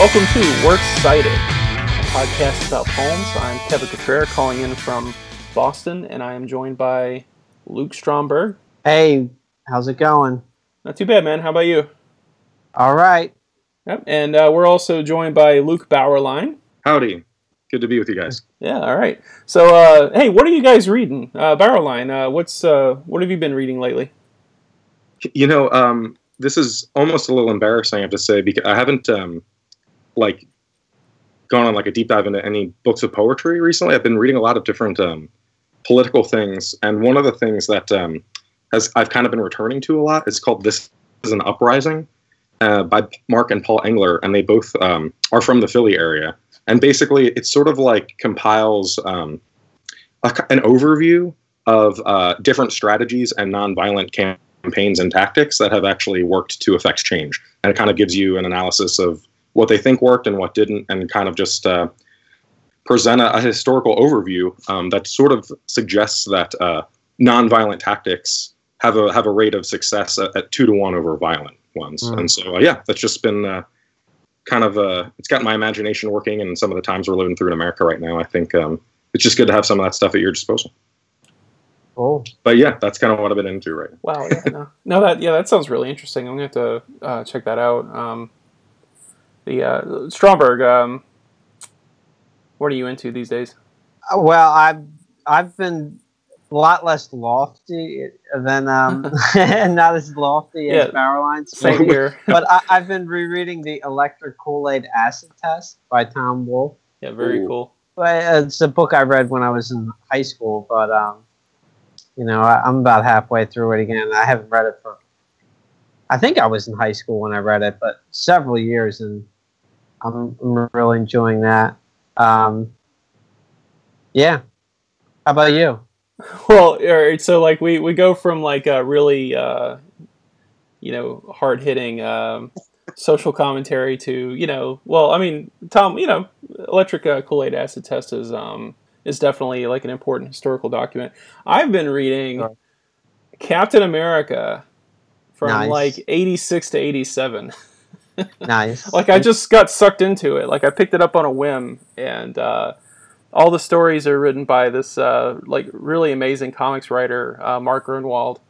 Welcome to Works Cited, a podcast about poems. I'm Kevin Cotrera calling in from Boston, and I am joined by Luke Stromberg. Hey, how's it going? Not too bad, man. How about you? All right. Yep. And uh, we're also joined by Luke Bauerlein. Howdy. Good to be with you guys. Yeah. All right. So, uh, hey, what are you guys reading? Uh, Bauerlein, uh, what's uh, what have you been reading lately? You know, um, this is almost a little embarrassing, I have to say, because I haven't um, like gone on like a deep dive into any books of poetry recently. I've been reading a lot of different um, political things, and one of the things that um, has I've kind of been returning to a lot is called "This Is an Uprising" uh, by Mark and Paul Engler, and they both um, are from the Philly area. And basically, it sort of like compiles um, a, an overview of uh, different strategies and nonviolent campaigns and tactics that have actually worked to affect change. And it kind of gives you an analysis of what they think worked and what didn't, and kind of just uh, present a, a, historical overview um, that sort of suggests that uh, nonviolent tactics have a have a rate of success at, at two to one over violent ones. Mm. And so, uh, yeah, that's just been uh, kind of uh, it's got my imagination working. And some of the times we're living through in America right now, I think um, it's just good to have some of that stuff at your disposal. Oh, but yeah, that's kind of what I've been into right now. Wow, yeah, no, no, that yeah, that sounds really interesting. I'm gonna have to uh, check that out. Um, the uh, Stromberg, um, what are you into these days? Uh, well, I've I've been a lot less lofty than um, not as lofty Yeah. as Bauerlein's. Same here. but I, I've been rereading the Electric Kool Aid Acid Test by Tom Wolfe. Yeah, very Ooh. cool. But it's a book I read when I was in high school, but um, you know, I, I'm about halfway through it again. I haven't read it for. I think I was in high school when I read it, but several years, and I'm, I'm really enjoying that. Um, yeah. How about you? Well, all right, so like we, we go from like a really uh, you know hard hitting um, social commentary to you know well I mean Tom you know electric uh, Kool Aid acid test is um is definitely like an important historical document. I've been reading. Captain America from Nice. like eighty six to eighty seven. Nice. like I just got sucked into it. Like I picked it up on a whim, and uh, all the stories are written by this uh, like really amazing comics writer, uh, Mark Gruenwald.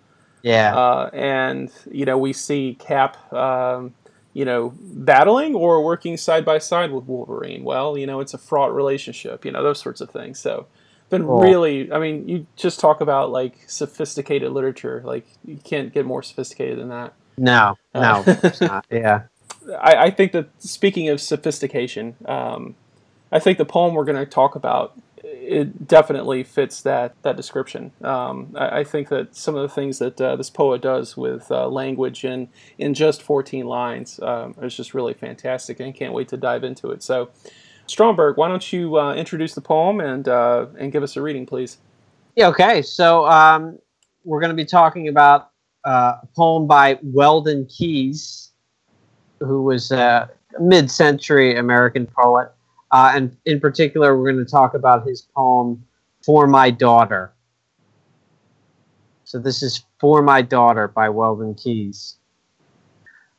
yeah. Uh, and you know we see Cap, um, you know, battling or working side by side with Wolverine. Well, you know, it's a fraught relationship. You know those sorts of things. So. Been really, I mean, you just talk about like sophisticated literature. Like you can't get more sophisticated than that. no, no, Uh, it's not. Yeah. I, I think that speaking of sophistication, um, I think the poem we're going to talk about it definitely fits that that description. Um, I, I think that some of the things that uh, this poet does with uh, language in in just 14 lines um, is just really fantastic, and I can't wait to dive into it. So, Stromberg, why don't you uh, introduce the poem and uh, and give us a reading, please? Yeah, okay. So um, we're going to be talking about uh, a poem by Weldon Kees, who was a mid-century American poet, uh, and in particular, we're going to talk about his poem "For My Daughter." So this is "For My Daughter" by Weldon Kees.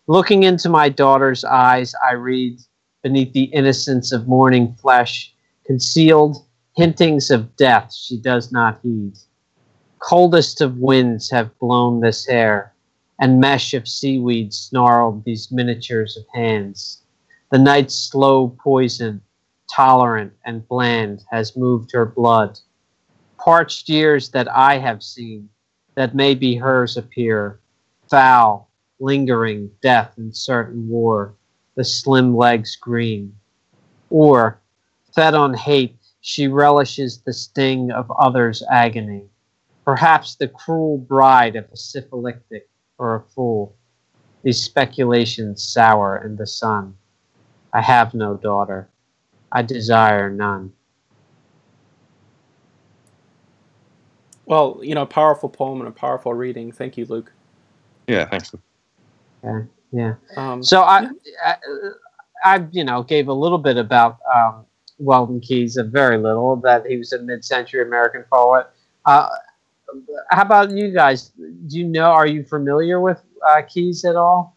Looking into my daughter's eyes, I read beneath the innocence of morning flesh, concealed hintings of death she does not heed. Coldest of winds have blown this hair, and mesh of seaweed snarled these miniatures of hands. The night's slow poison, tolerant and bland, has moved her blood. Parched years that I have seen, that may be hers appear, foul, lingering death in certain war, the slim legs green. Or, fed on hate, she relishes the sting of others' agony. Perhaps the cruel bride of a syphilitic or a fool. These speculations sour in the sun. I have no daughter. I desire none. Well, you know, powerful poem and a powerful reading. Thank you, Luke. Yeah, thanks. Yeah, yeah. Um, So I, I, I, you know, gave a little bit about um, Weldon Kees, a very little, that he was a mid-century American poet. Uh, how about you guys? Do you know? Are you familiar with uh, Kees at all?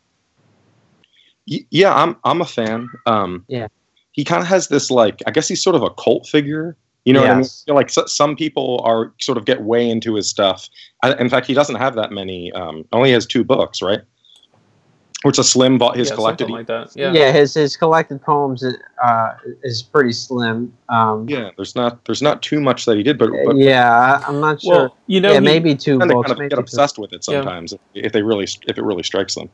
Y- yeah, I'm I'm a fan. Um, Yeah. he kind of has this like I guess he's sort of a cult figure. You know what I mean? You know, like so, some people are sort of get way into his stuff. I, in fact, he doesn't have that many. Um, only has two books, right? Which a slim bought his yeah, collected. like that. Yeah. Yeah, his his collected poems uh, is pretty slim. Um, yeah, there's not there's not too much that he did, but, but yeah, I- I'm not sure. Well, you know, yeah, he- maybe two kind of books. kind of maybe get two. obsessed with it sometimes if, if they really if it really strikes them.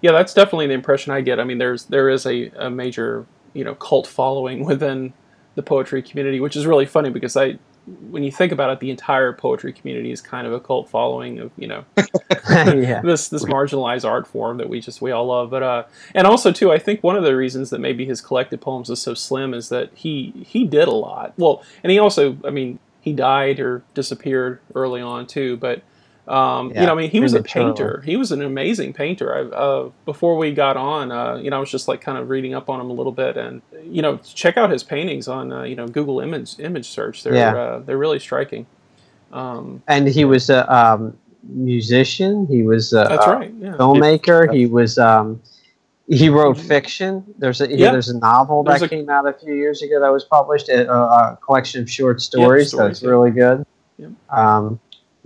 Yeah, that's definitely the impression I get. I mean, there's there is a, a major you know cult following within the poetry community, which is really funny because I, when you think about it, the entire poetry community is kind of a cult following of you know yeah, this this marginalized art form that we just we all love. But uh, and also too, I think one of the reasons that maybe his collected poems is so slim is that he he did a lot. Well, and he also, I mean, he died or disappeared early on too, but. Um, you know, I mean, he was a painter. He was an amazing painter. I, uh, before we got on, uh, you know, I was just like kind of reading up on him a little bit, and you know, check out his paintings on uh, you know Google image image search. They're Yeah. uh, they're really striking. Um, and he was a um, musician. He was a, that's right. Yeah. filmmaker. He was um, he wrote fiction. There's a Yeah. there's a novel There's that a- came out a few years ago that was published. A, a, a collection of short stories. stories, that's yeah. really good.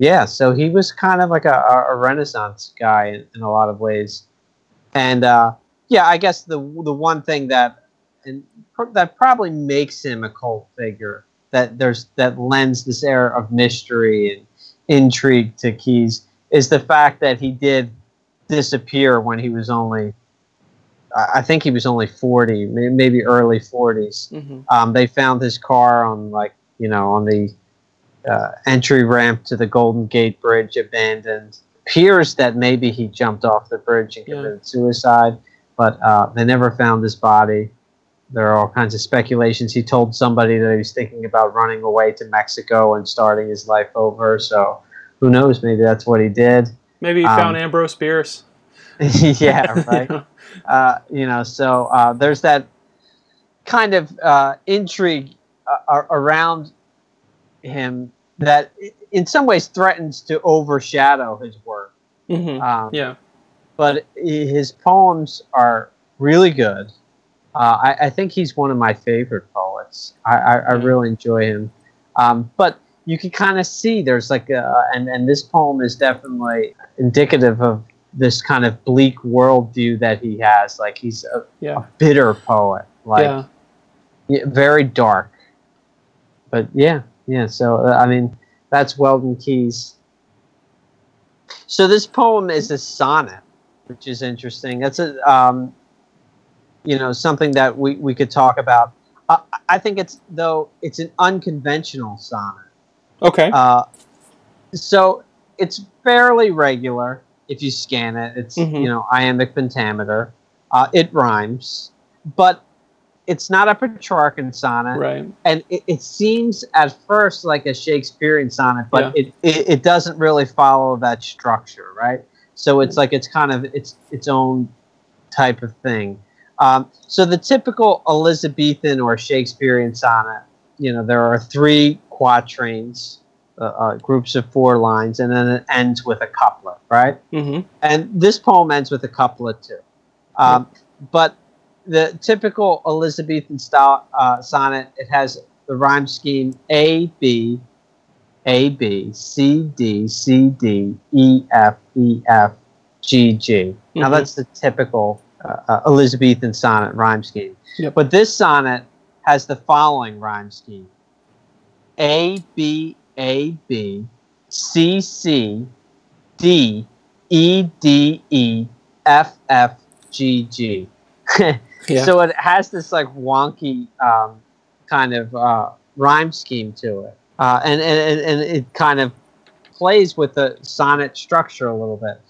Yeah, so he was kind of like a, a Renaissance guy in, in a lot of ways, and uh, yeah, I guess the the one thing that and pr- that probably makes him a cult figure that there's that lends this air of mystery and intrigue to Kees is the fact that he did disappear when he was only I think he was only 40 maybe early 40s hmm um, they found his car on like you know on the uh, entry ramp to the Golden Gate Bridge abandoned. Appears that maybe he jumped off the bridge and Yeah. committed suicide, but uh, they never found his body. There are all kinds of speculations. He told somebody that he was thinking about running away to Mexico and starting his life over. So who knows? Maybe that's what he did. Maybe he Um, found Ambrose Bierce. yeah, right. uh, you know, so uh, there's that kind of uh, intrigue uh, around him that, in some ways, threatens to overshadow his work. hmm Um, Yeah. But his poems are really good. Uh, I, I think he's one of my favorite poets. I, I, I really enjoy him. Um, but you can kind of see there's like a, and and this poem is definitely indicative of this kind of bleak worldview that he has. Like he's a, Yeah. a bitter poet, like yeah, very dark. But yeah, yeah. So uh, I mean, that's Weldon Kees. So this poem is a sonnet, which is interesting. That's a um, you know something that we we could talk about. Uh, I think it's though it's an unconventional sonnet. Okay. Uh, so it's fairly regular if you scan it. It's Mhm. you know iambic pentameter. Uh, it rhymes, but it's not a Petrarchan sonnet, right. and it, it seems at first like a Shakespearean sonnet, but Yeah. it, it it doesn't really follow that structure, right? So it's like it's kind of its its own type of thing. Um, so the typical Elizabethan or Shakespearean sonnet, you know, there are three quatrains, uh, uh, groups of four lines, and then it ends with a couplet, right? hmm And this poem ends with a couplet too. Um, But the typical Elizabethan style uh, sonnet, it has the rhyme scheme A B, A B, C D, C D, E F, E F, G G. Now Mhm. that's the typical uh, uh, Elizabethan sonnet rhyme scheme. Yep. But this sonnet has the following rhyme scheme: A B A B, C C, D E D E F F G G. Yeah. So it has this like wonky um, kind of uh, rhyme scheme to it, uh, and, and and it kind of plays with the sonnet structure a little bit.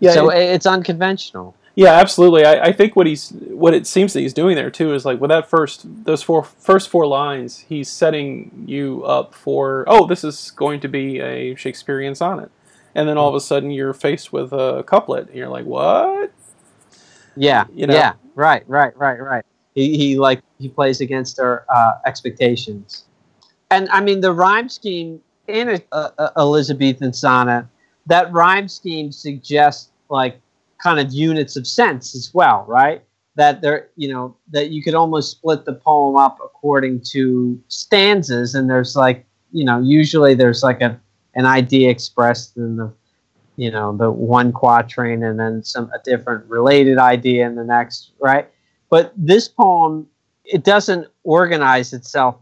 yeah. so it- it, it's unconventional. Yeah, absolutely. I, I think what he's what it seems that he's doing there too is like with that first those four first four lines, he's setting you up for oh, this is going to be a Shakespearean sonnet, and then all of a sudden you're faced with a couplet, and you're like, what? Yeah, You know? yeah, right, right, right, right. He, he like he plays against our uh, expectations, and I mean the rhyme scheme in a, a, a Elizabethan sonnet. That rhyme scheme suggests like kind of units of sense as well, right? That there, you know, that you could almost split the poem up according to stanzas, and there's like, you know, usually there's like a an idea expressed in the, you know, the one quatrain, and then some a different related idea in the next, right? But this poem, it doesn't organize itself,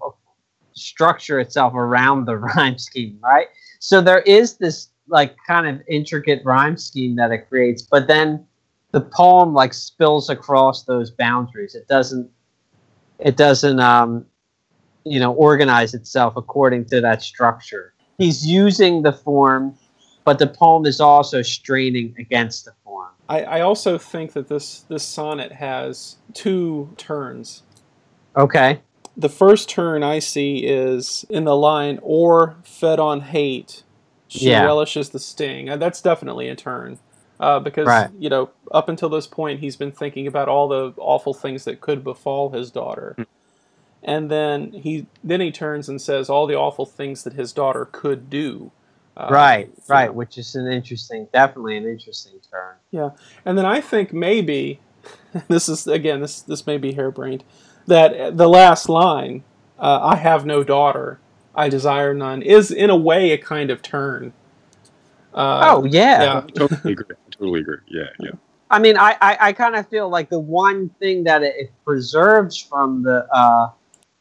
structure itself around the rhyme scheme, right? So there is this like kind of intricate rhyme scheme that it creates, but then the poem like spills across those boundaries. It doesn't it doesn't um you know organize itself according to that structure. He's using the form, but the poem is also straining against the form. I, I also think that this this sonnet has two turns. Okay. The first turn I see is in the line or fed on hate she Yeah. relishes the sting. That's definitely a turn. Uh, because Right. you know, up until this point, he's been thinking about all the awful things that could befall his daughter, and then he then he turns and says all the awful things that his daughter could do. Uh, right, you right, know. which is an interesting, definitely an interesting turn. Yeah, and then I think maybe this is again this this may be harebrained that the last line, uh, "I have no daughter, I desire none," is in a way a kind of turn. Uh, oh yeah. yeah. totally agree. Totally agree. Yeah, yeah. I mean, I, I, I kind of feel like the one thing that it, it preserves from the, uh,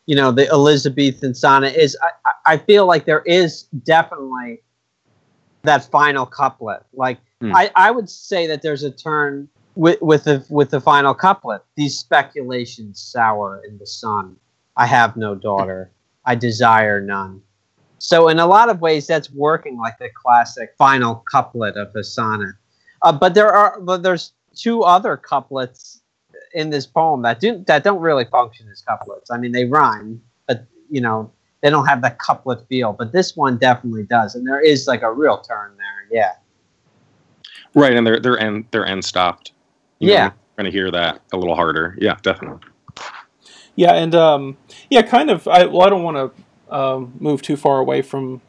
you know, the Elizabethan sonnet is I, I- I feel like there is definitely that final couplet. Like Hmm. I, I would say that there's a turn with with the with the final couplet. These speculations sour in the sun. I have no daughter. I desire none. So in a lot of ways, that's working like the classic final couplet of a sonnet. Uh, but there are but there's two other couplets in this poem that do that don't really function as couplets. I mean, they rhyme, but you know they don't have that couplet feel. But this one definitely does, and there is like a real turn there. Yeah, Right, and they're they're end they're end stopped. You know, Yeah. you're Trying to hear that a little harder. Yeah, definitely. Yeah, and um, yeah, kind of. I well, I don't want to um, move too far away from,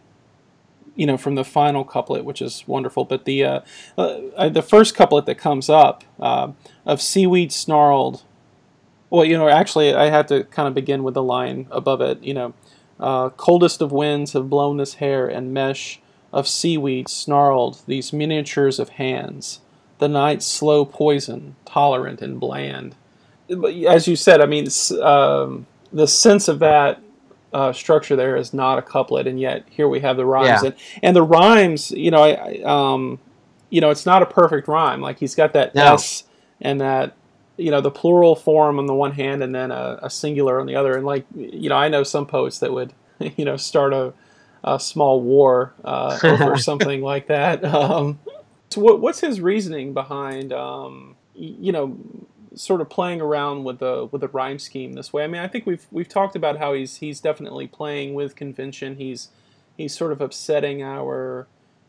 you know, from the final couplet, which is wonderful. But the uh, uh, the first couplet that comes up uh, of seaweed snarled. Well, you know, actually, I had to kind of begin with the line above it. You know, uh, coldest of winds have blown this hair and mesh of seaweed snarled these miniatures of hands. The night's slow poison, tolerant and bland but as you said, I mean, um, the sense of that uh, structure there is not a couplet, and yet here we have the rhymes, Yeah. and, and the rhymes, you know, I, I, um, you know, it's not a perfect rhyme. Like he's got that No. s and that, you know, the plural form on the one hand, and then a, a singular on the other, and like, you know, I know some poets that would, you know, start a, a small war uh, over something like that. Um, so what, what's his reasoning behind, um, you know, sort of playing around with the with the rhyme scheme this way. I mean, I think we've we've talked about how he's he's definitely playing with convention. He's he's sort of upsetting our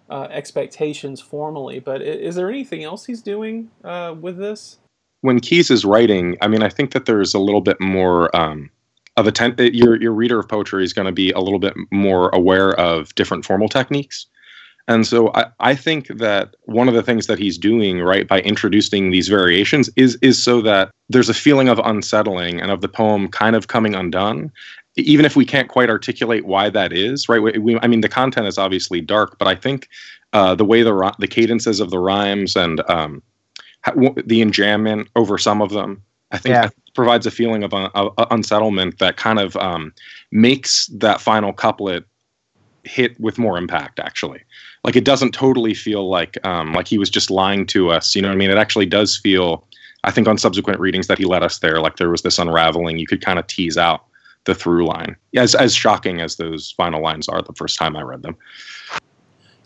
uh, expectations formally. But is there anything else he's doing uh, with this? When Kees is writing, I mean, I think that there's a little bit more um, of a ten- your your reader of poetry is going to be a little bit more aware of different formal techniques. And so I, I think that one of the things that he's doing right by introducing these variations is is so that there's a feeling of unsettling and of the poem kind of coming undone, even if we can't quite articulate why that is. Right? We, we, I mean, the content is obviously dark, but I think uh, the way the the cadences of the rhymes and um, the enjambment over some of them, I think Yeah. that provides a feeling of, un- of unsettlement that kind of um, makes that final couplet hit with more impact. Actually, like it doesn't totally feel like um, like he was just lying to us. You know what I mean? It actually does feel. I think on subsequent readings that he led us there, like there was this unraveling. You could kind of tease out the through line, as as shocking as those final lines are. The first time I read them.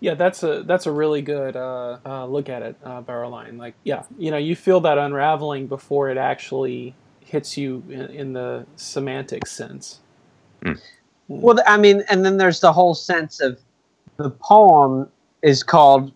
Yeah, that's a that's a really good uh, uh, look at it, uh, Bauerlein. Like, yeah, you know, you feel that unraveling before it actually hits you in, in the semantic sense. Well, I mean, and then there's the whole sense of the poem is called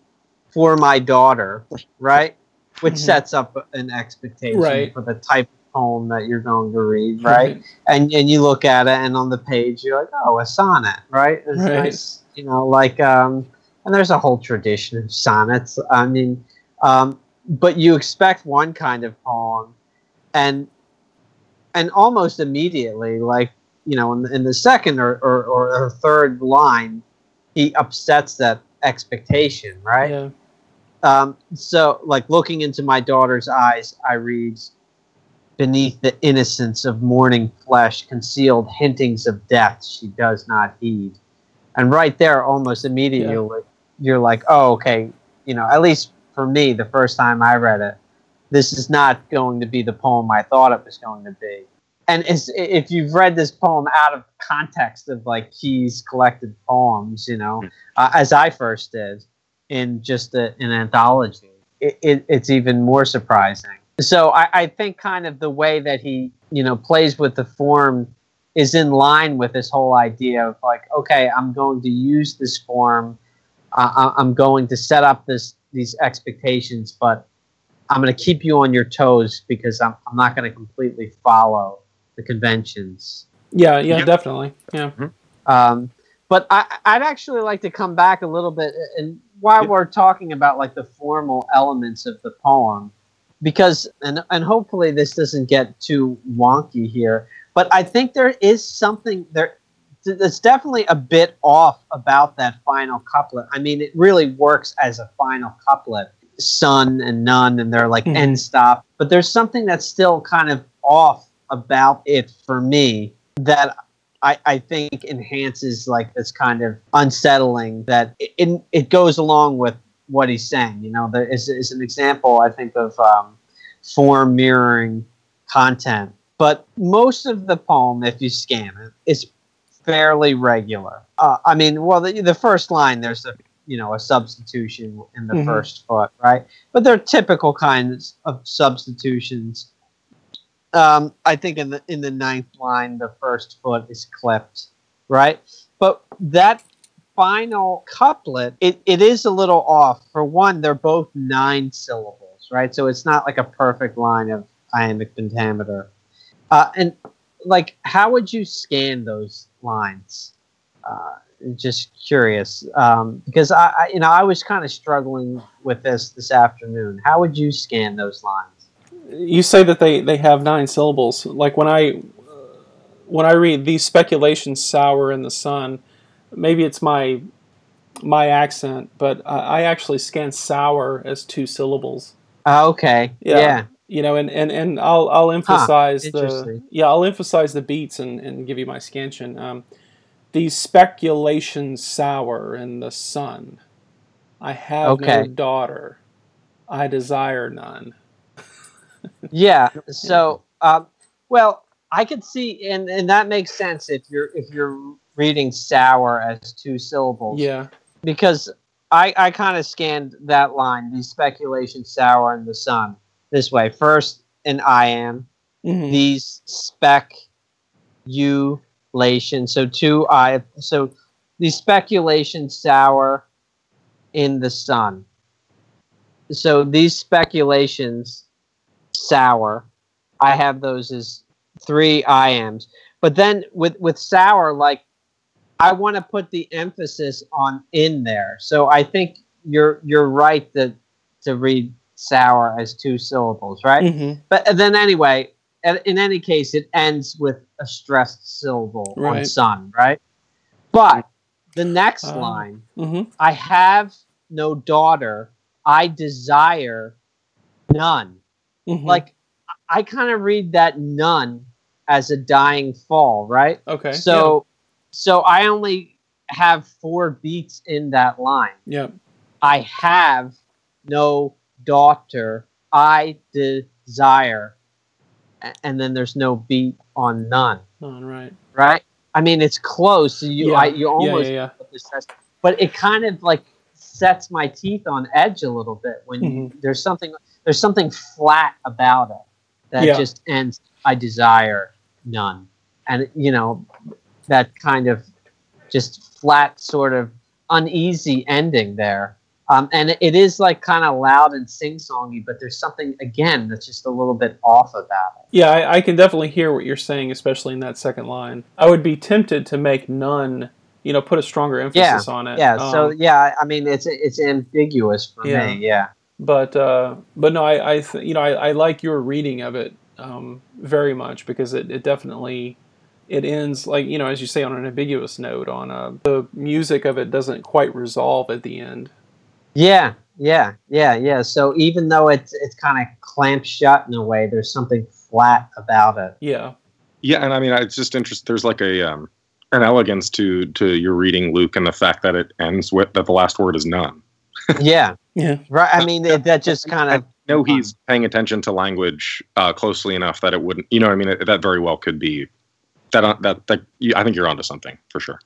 "For My Daughter," right? Which Mhm. sets up an expectation Right. for the type of poem that you're going to read, right? and and you look at it, and on the page you're like, oh, a sonnet, right? It's Right. nice, you know, like um, and there's a whole tradition of sonnets. I mean, um, but you expect one kind of poem, and and almost immediately, like you know, in the, in the second or, or, or third line, he upsets that expectation, right? Yeah. Um, so, like looking into my daughter's eyes, I read, "Beneath the innocence of morning flesh, concealed hintings of death, she does not heed." And right there, almost immediately, Yeah. You're like, "Oh, okay." You know, at least for me, the first time I read it, this is not going to be the poem I thought it was going to be. And it's, if you've read this poem out of context of like Kees' collected poems, you know, uh, as I first did in just a, an anthology, it, it, it's even more surprising. So I, I think kind of the way that he, you know, plays with the form is in line with this whole idea of like, okay, I'm going to use this form, I- I'm going to set up this these expectations, but I'm going to keep you on your toes because I'm, I'm not going to completely follow the conventions. Yeah, yeah, Yeah. definitely. Yeah. Um, but I, I'd actually like to come back a little bit, and while Yeah. we're talking about like the formal elements of the poem, because and and hopefully this doesn't get too wonky here, but I think there is something there that's definitely a bit off about that final couplet. I mean, it really works as a final couplet, sun and none, and they're like Mhm. end stop. But there's something that's still kind of off about it for me that I, I think enhances like this kind of unsettling that it, it, it goes along with what he's saying. You know, there is, is an example I think of um, form mirroring content. But most of the poem, if you scan it, is fairly regular. Uh, I mean, well, the, the first line there's a you know a substitution in the Mhm. first foot, right? But they're typical kinds of substitutions. Um, I think in the in the ninth line, the first foot is clipped, right? But that final couplet, it, it is a little off. For one, they're both nine syllables, right? So it's not like a perfect line of iambic pentameter. Uh, and like, how would you scan those lines? Uh, just curious, um, because I, I, you know, I was kind of struggling with this this afternoon. How would you scan those lines? You say that they, they have nine syllables. Like when I when I read these speculations sour in the sun, maybe it's my my accent, but I, I actually scan sour as two syllables. Uh, okay, Yeah. yeah. You know, and, and, and I'll I'll emphasize the yeah I'll emphasize the beats and, and give you my scansion. Um, these speculations sour in the sun. I have Okay. no daughter. I desire none. Yeah. So, um, well, I could see, and and that makes sense if you're if you're reading sour as two syllables. Yeah. Because I I kind of scanned that line, These speculations sour in the sun, this way. First, an iamb Mhm. these spec you lation. So two I so these speculations sour in the sun. So these speculations sour. I have those as three iambs. But then with with sour, like I want to put the emphasis on in there. So I think you're you're right that to read sour as two syllables, right? Mhm. But then anyway, in any case, it ends with a stressed syllable on Right. sun, right? But the next Ah. line, Mhm. I have no daughter, I desire none. Mhm. Like I kind of read that none as a dying fall, right? okay. So so I only have four beats in that line. yeah. yeah. I have no daughter. I desire. And then there's no beat on none, All right. right? Right? I mean, it's close. So you, Yeah. I, you almost, yeah, yeah. but it kind of like sets my teeth on edge a little bit when Mm-hmm. there's something, there's something flat about it that just ends. I desire none, and you know, that kind of just flat sort of uneasy ending there. Um, and it- is like kind of loud and sing-songy, but there's something again that's just a little bit off about it. Yeah, I, I can definitely hear what you're saying, especially in that second line. I would be tempted to make none, you know, put a stronger emphasis on it. Yeah. so Um, yeah, I mean it's it's ambiguous for Yeah. me. Yeah. But uh, but no, I, I th- you know I, I like your reading of it um, very much because it, it definitely it ends like you know as you say on an ambiguous note on uh, the music of it doesn't quite resolve at the end Yeah, yeah, yeah, yeah. So even though it's it's kind of clamped shut in a way, there's something flat about it. yeah Yeah, and I mean, it's just interesting. There's like a um, an elegance to to your reading, Luke, and the fact that it ends with that the last word is none. yeah, yeah right. I mean, it, that just kind of know he's paying attention to language uh, closely enough that it wouldn't. You know, what I mean, it, that very well could be that uh, that that. You, I think you're onto something for sure.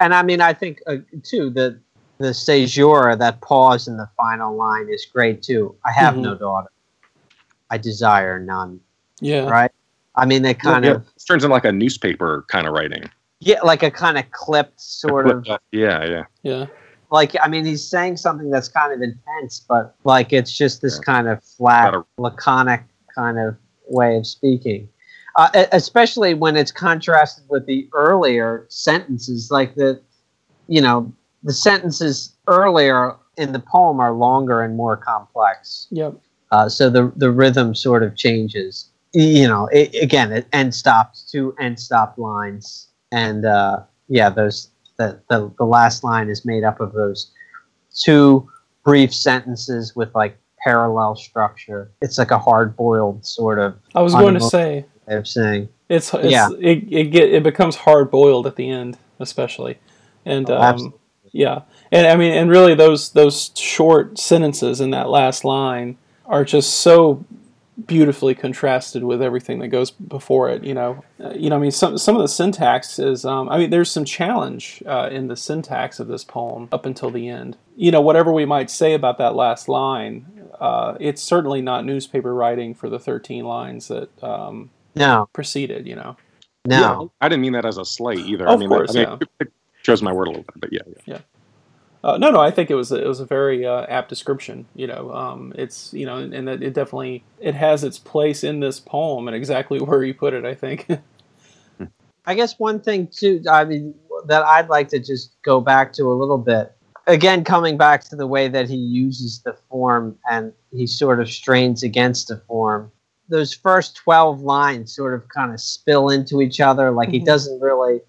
and I mean, I think uh, too the the caesura, that pause in the final line is great too. I have Mhm. no daughter. I desire none. yeah Right. I mean, they kind Yeah, of it turns in like a newspaper kind of writing. yeah, like a kind of clipped sort of Yeah, yeah. yeah like. I mean, he's saying something that's kind of intense, but like it's just this kind of flat, Gotta- laconic kind of way of speaking. Uh, e- especially when it's contrasted with the earlier sentences, like the, you know, the sentences earlier in the poem are longer and more complex. yep Uh, so the the rhythm sort of changes. You know, it, again, it end stopped two end stop lines, and uh, yeah, those the, the the last line is made up of those two brief sentences with like parallel structure. It's like a hard boiled sort of i was going to say of saying. it's, it's Yeah. it, it get it becomes hard boiled at the end especially and Oh, um, absolutely. Yeah and i mean and really those those short sentences in that last line are just so beautifully contrasted with everything that goes before it you know uh, you know i mean some some of the syntax is um, i mean there's some challenge uh, in the syntax of this poem up until the end you know whatever we might say about that last line uh, it's certainly not newspaper writing for the 13 lines that um, No, preceded you know no. Yeah, I didn't mean that as a slight either. I Of mean, course, I mean, yeah. It, it shows my word a little bit, but yeah, yeah. Uh, no, no, I think it was a, it was a very uh, apt description. You know, um, it's you know, and that it definitely it has its place in this poem and exactly where you put it. I think. I guess one thing too, I mean, that I'd like to just go back to a little bit. Again, coming back to the way that he uses the form and he sort of strains against the form. Those first 12 lines sort of kind of spill into each other. Like he Mhm. doesn't really,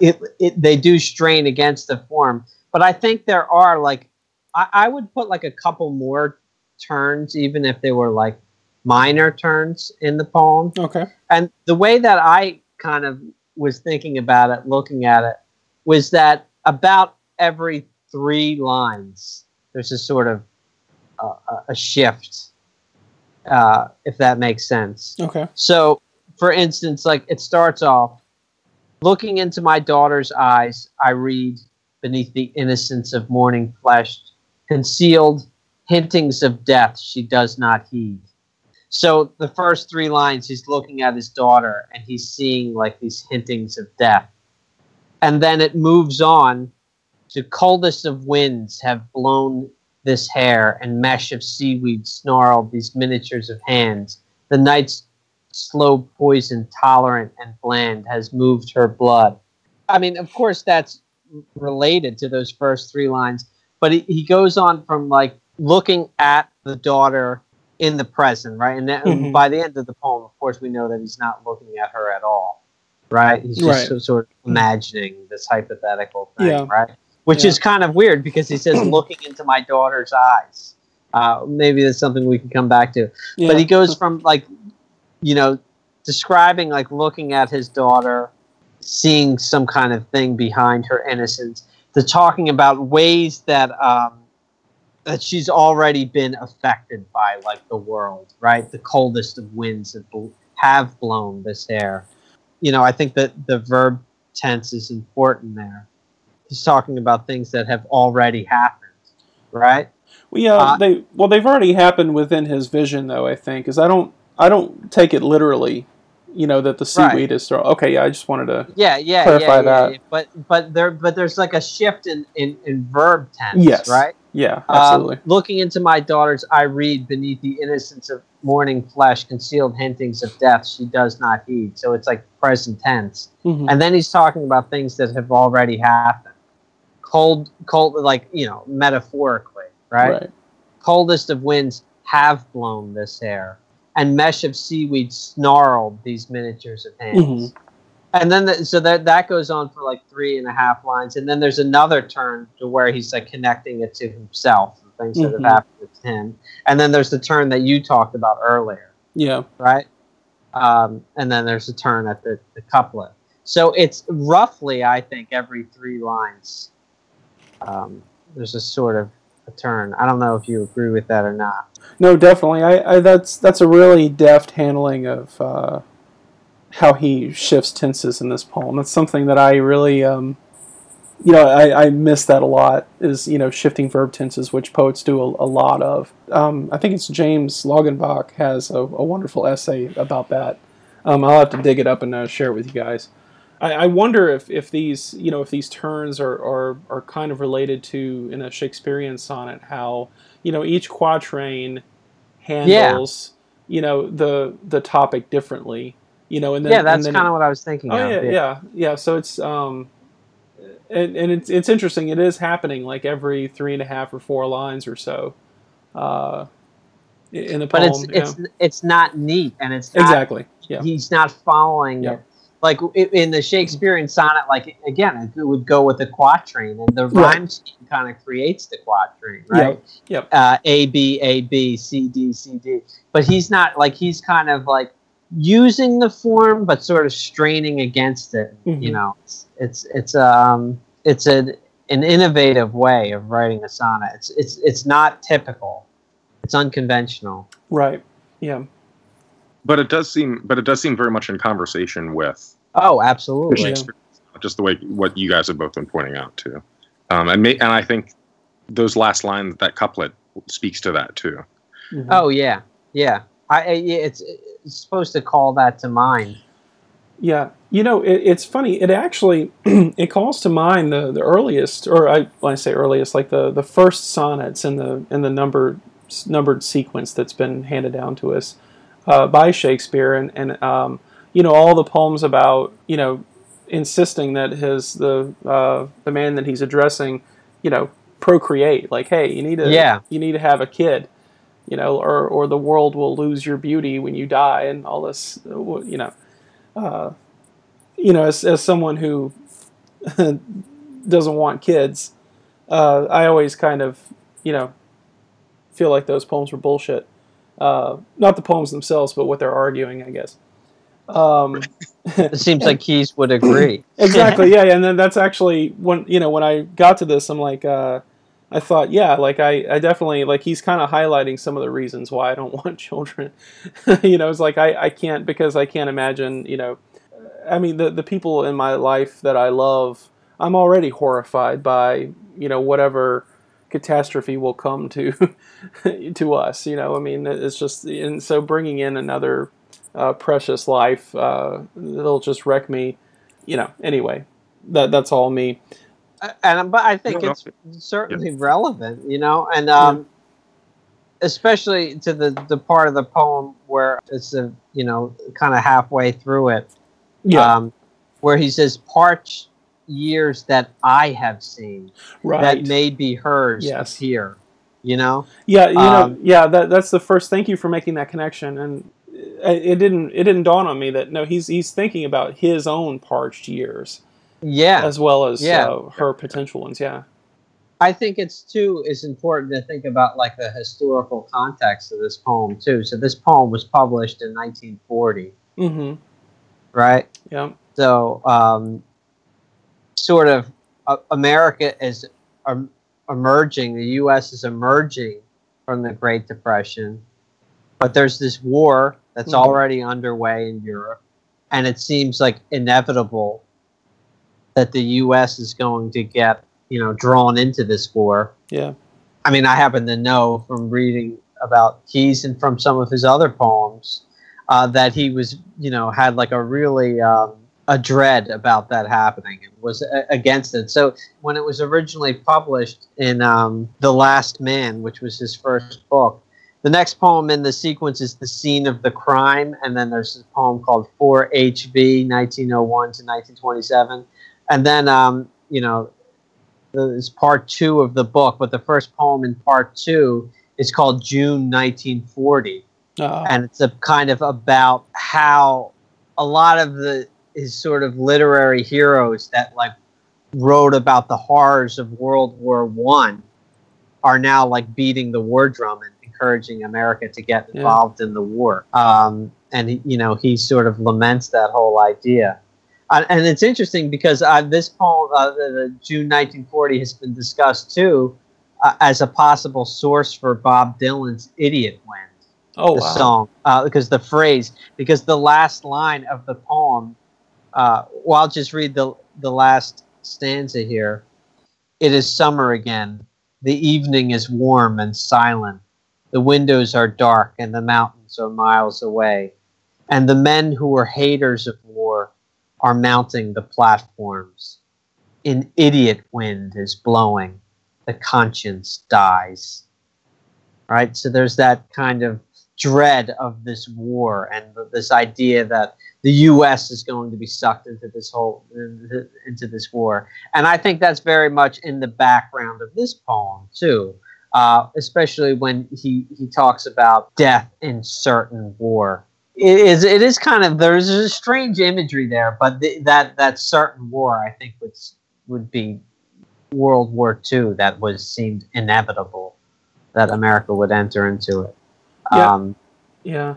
it, it, they do strain against the form. But I think there are like, I, I would put like a couple more turns, even if they were like minor turns in the poem. okay. And the way that I kind of was thinking about it, looking at it, was that about every three lines, there's a sort of uh, a- a shift, uh, if that makes sense. Okay. So, for instance, like it starts off looking into my daughter's eyes, I read beneath the innocence of morning flesh, concealed hintings of death she does not heed. So, the first three lines, he's looking at his daughter and he's seeing like these hintings of death. And then it moves on to coldest of winds have blown this hair and mesh of seaweed snarled these miniatures of hands. The night's slow poison, tolerant and bland, has moved her blood. I mean, of course, that's related to those first three lines, but he, he goes on from like looking at the daughter in the present, right? And then Mhm. by the end of the poem, of course, we know that he's not looking at her at all, right? He's just Right. so- sort of imagining this hypothetical thing, Yeah. right? Which Yeah. is kind of weird because he says, looking into my daughter's eyes. Uh, maybe that's something we can come back to Yeah. but he goes from like you know describing like looking at his daughter seeing some kind of thing behind her innocence to talking about ways that um that she's already been affected by like the world right? The coldest of winds have, bl- have blown this hair you know i think that the verb tense is important there. He's talking about things that have already happened right? Well, yeah, Uh, they well they've already happened within his vision though. I think because I don't I don't take it literally. You know that the Right. seaweed is thrown. Okay, yeah, I just wanted to. Yeah, yeah, clarify yeah, yeah, that. yeah. But but there but there's like a shift in in, in verb tense, Yes. right? Yeah, Um, absolutely. looking into my daughter's, I read beneath the innocence of morning flesh, concealed hintings of death she does not heed. So it's like present tense, Mhm. and then he's talking about things that have already happened, cold, cold, like you know, metaphorically, right? right. coldest of winds have blown this hair, and mesh of seaweed snarled these miniatures of hands. Mhm. And then, the, so that that goes on for like three and a half lines, and then there's another turn to where he's like connecting it to himself, and things that Mhm. have happened to him. And then there's the turn that you talked about earlier, Yeah. right? Um, and then there's a turn at the, the couplet. So it's roughly, I think, every three lines. Um, there's a sort of a turn. I don't know if you agree with that or not. No, definitely. I, I that's that's a really deft handling of uh, how he shifts tenses in this poem. That's something that I really, um, you know, I, I miss that a lot. Is you know shifting verb tenses, which poets do a, a lot of. Um, I think it's James Longenbach has a, a wonderful essay about that. Um, I'll have to dig it up and uh, share it with you guys. I, I wonder if, if these you know if these turns are, are are kind of related to in a Shakespearean sonnet how you know each quatrain handles you know the the topic differently you know and then yeah, that's kind of what I was thinking. oh of. yeah yeah yeah so it's um and, and it's it's interesting it is happening like every three and a half or four lines or so uh in the poem. But it's yeah. it's it's not neat, and it's not exactly yeah he's not following Yeah. Like in the Shakespearean sonnet, like again, it would go with the quatrain, and the Right. rhyme scheme kind of creates the quatrain, right? Yep. Uh, a B A B C D C D. But he's not like he's kind of like using the form, but sort of straining against it. Mhm. You know, it's it's it's um it's an an innovative way of writing a sonnet. It's it's it's not typical. It's unconventional. right yeah But it does seem, but it does seem very much in conversation with Oh, absolutely. Shakespeare, just the way what you guys have both been pointing out too. Um, and may, and I think those last lines, that couplet, speaks to that too. Mhm. Oh yeah, yeah. I, I it's, it's supposed to call that to mind. Yeah, you know, it, it's funny. It actually it calls to mind the, the earliest, or I when I say earliest, like the, the first sonnets in the in the numbered numbered sequence that's been handed down to us uh, by Shakespeare, and and um, you know all the poems about you know insisting that his the uh, the man that he's addressing, you know, procreate. Like, hey, you need to Yeah. you need to have a kid. You know, or, or the world will lose your beauty when you die, and all this, uh, you know uh, you know, as, as someone who doesn't want kids, uh, I always kind of, you know, feel like those poems were bullshit. Uh, not the poems themselves, but what they're arguing, I guess. Um, It seems like Kees would agree. exactly, yeah, and then that's actually when you know when I got to this, I'm like, uh, I thought, yeah, like I, I definitely like he's kind of highlighting some of the reasons why I don't want children. you know, it's like I, I can't because I can't imagine, you know, I mean the the people in my life that I love, I'm already horrified by, you know, whatever catastrophe will come to to us, you know. I mean, it's just and so bringing in another uh, precious life, uh, it'll just wreck me, you know. Anyway, that that's all me. Uh, and but I think No, no. it's certainly relevant, you know, and um, especially to the the part of the poem where it's a you know kind of halfway through it, Yeah, um, where he says parched years that I have seen right. that may be hers Yes. appear, you know. Yeah, you Um, know, yeah. That that's the first. Thank you for making that connection. And it, it didn't it didn't dawn on me that no, he's he's thinking about his own parched years Yeah, as well as Yeah. uh, her potential ones. Yeah. I think it's too is important to think about like the historical context of this poem too. So this poem was published in 1940, Mm-hmm. right? Yeah. So um, sort of uh, America is um, emerging. The U.S. is emerging from the Great Depression, but there's this war that's Mhm. already underway in Europe, and it seems like inevitable that the U.S. is going to get you know drawn into this war. Yeah. I mean, I happen to know from reading about Kees and from some of his other poems uh, that he was, you know, had like a really um, a dread about that happening and was a- against it. So when it was originally published in um, The Last Man, which was his first book, the next poem in the sequence is The Scene of the Crime, and then there's a poem called 4HV, 1901 to 1927. And then, um, you know, is part two of the book, but the first poem in part two is called June 1940, Uh, and it's a kind of about how a lot of the his sort of literary heroes that like wrote about the horrors of World War One are now like beating the war drum and encouraging America to get Yeah. involved in the war. Um, and he, you know he sort of laments that whole idea. Uh, and it's interesting because uh, this poem, uh, the, the June 1940, has been discussed too uh, as a possible source for Bob Dylan's "Idiot Wind." oh the wow. song uh, because the phrase because the last line of the poem uh, well i'll just read the the last stanza here. It is summer again. The evening is warm and silent. The windows are dark and the mountains are miles away. And the men who are haters of war are mounting the platforms. An idiot wind is blowing. The conscience dies. Right? So there's that kind of dread of this war and this idea that the U.S. is going to be sucked into this whole into this war, and I think that's very much in the background of this poem too, uh, especially when he he talks about death in certain war. It is it is kind of there's a strange imagery there, but the, that that certain war I think would would be World War II that was seemed inevitable that America would enter into it. Yeah. Um, Yeah.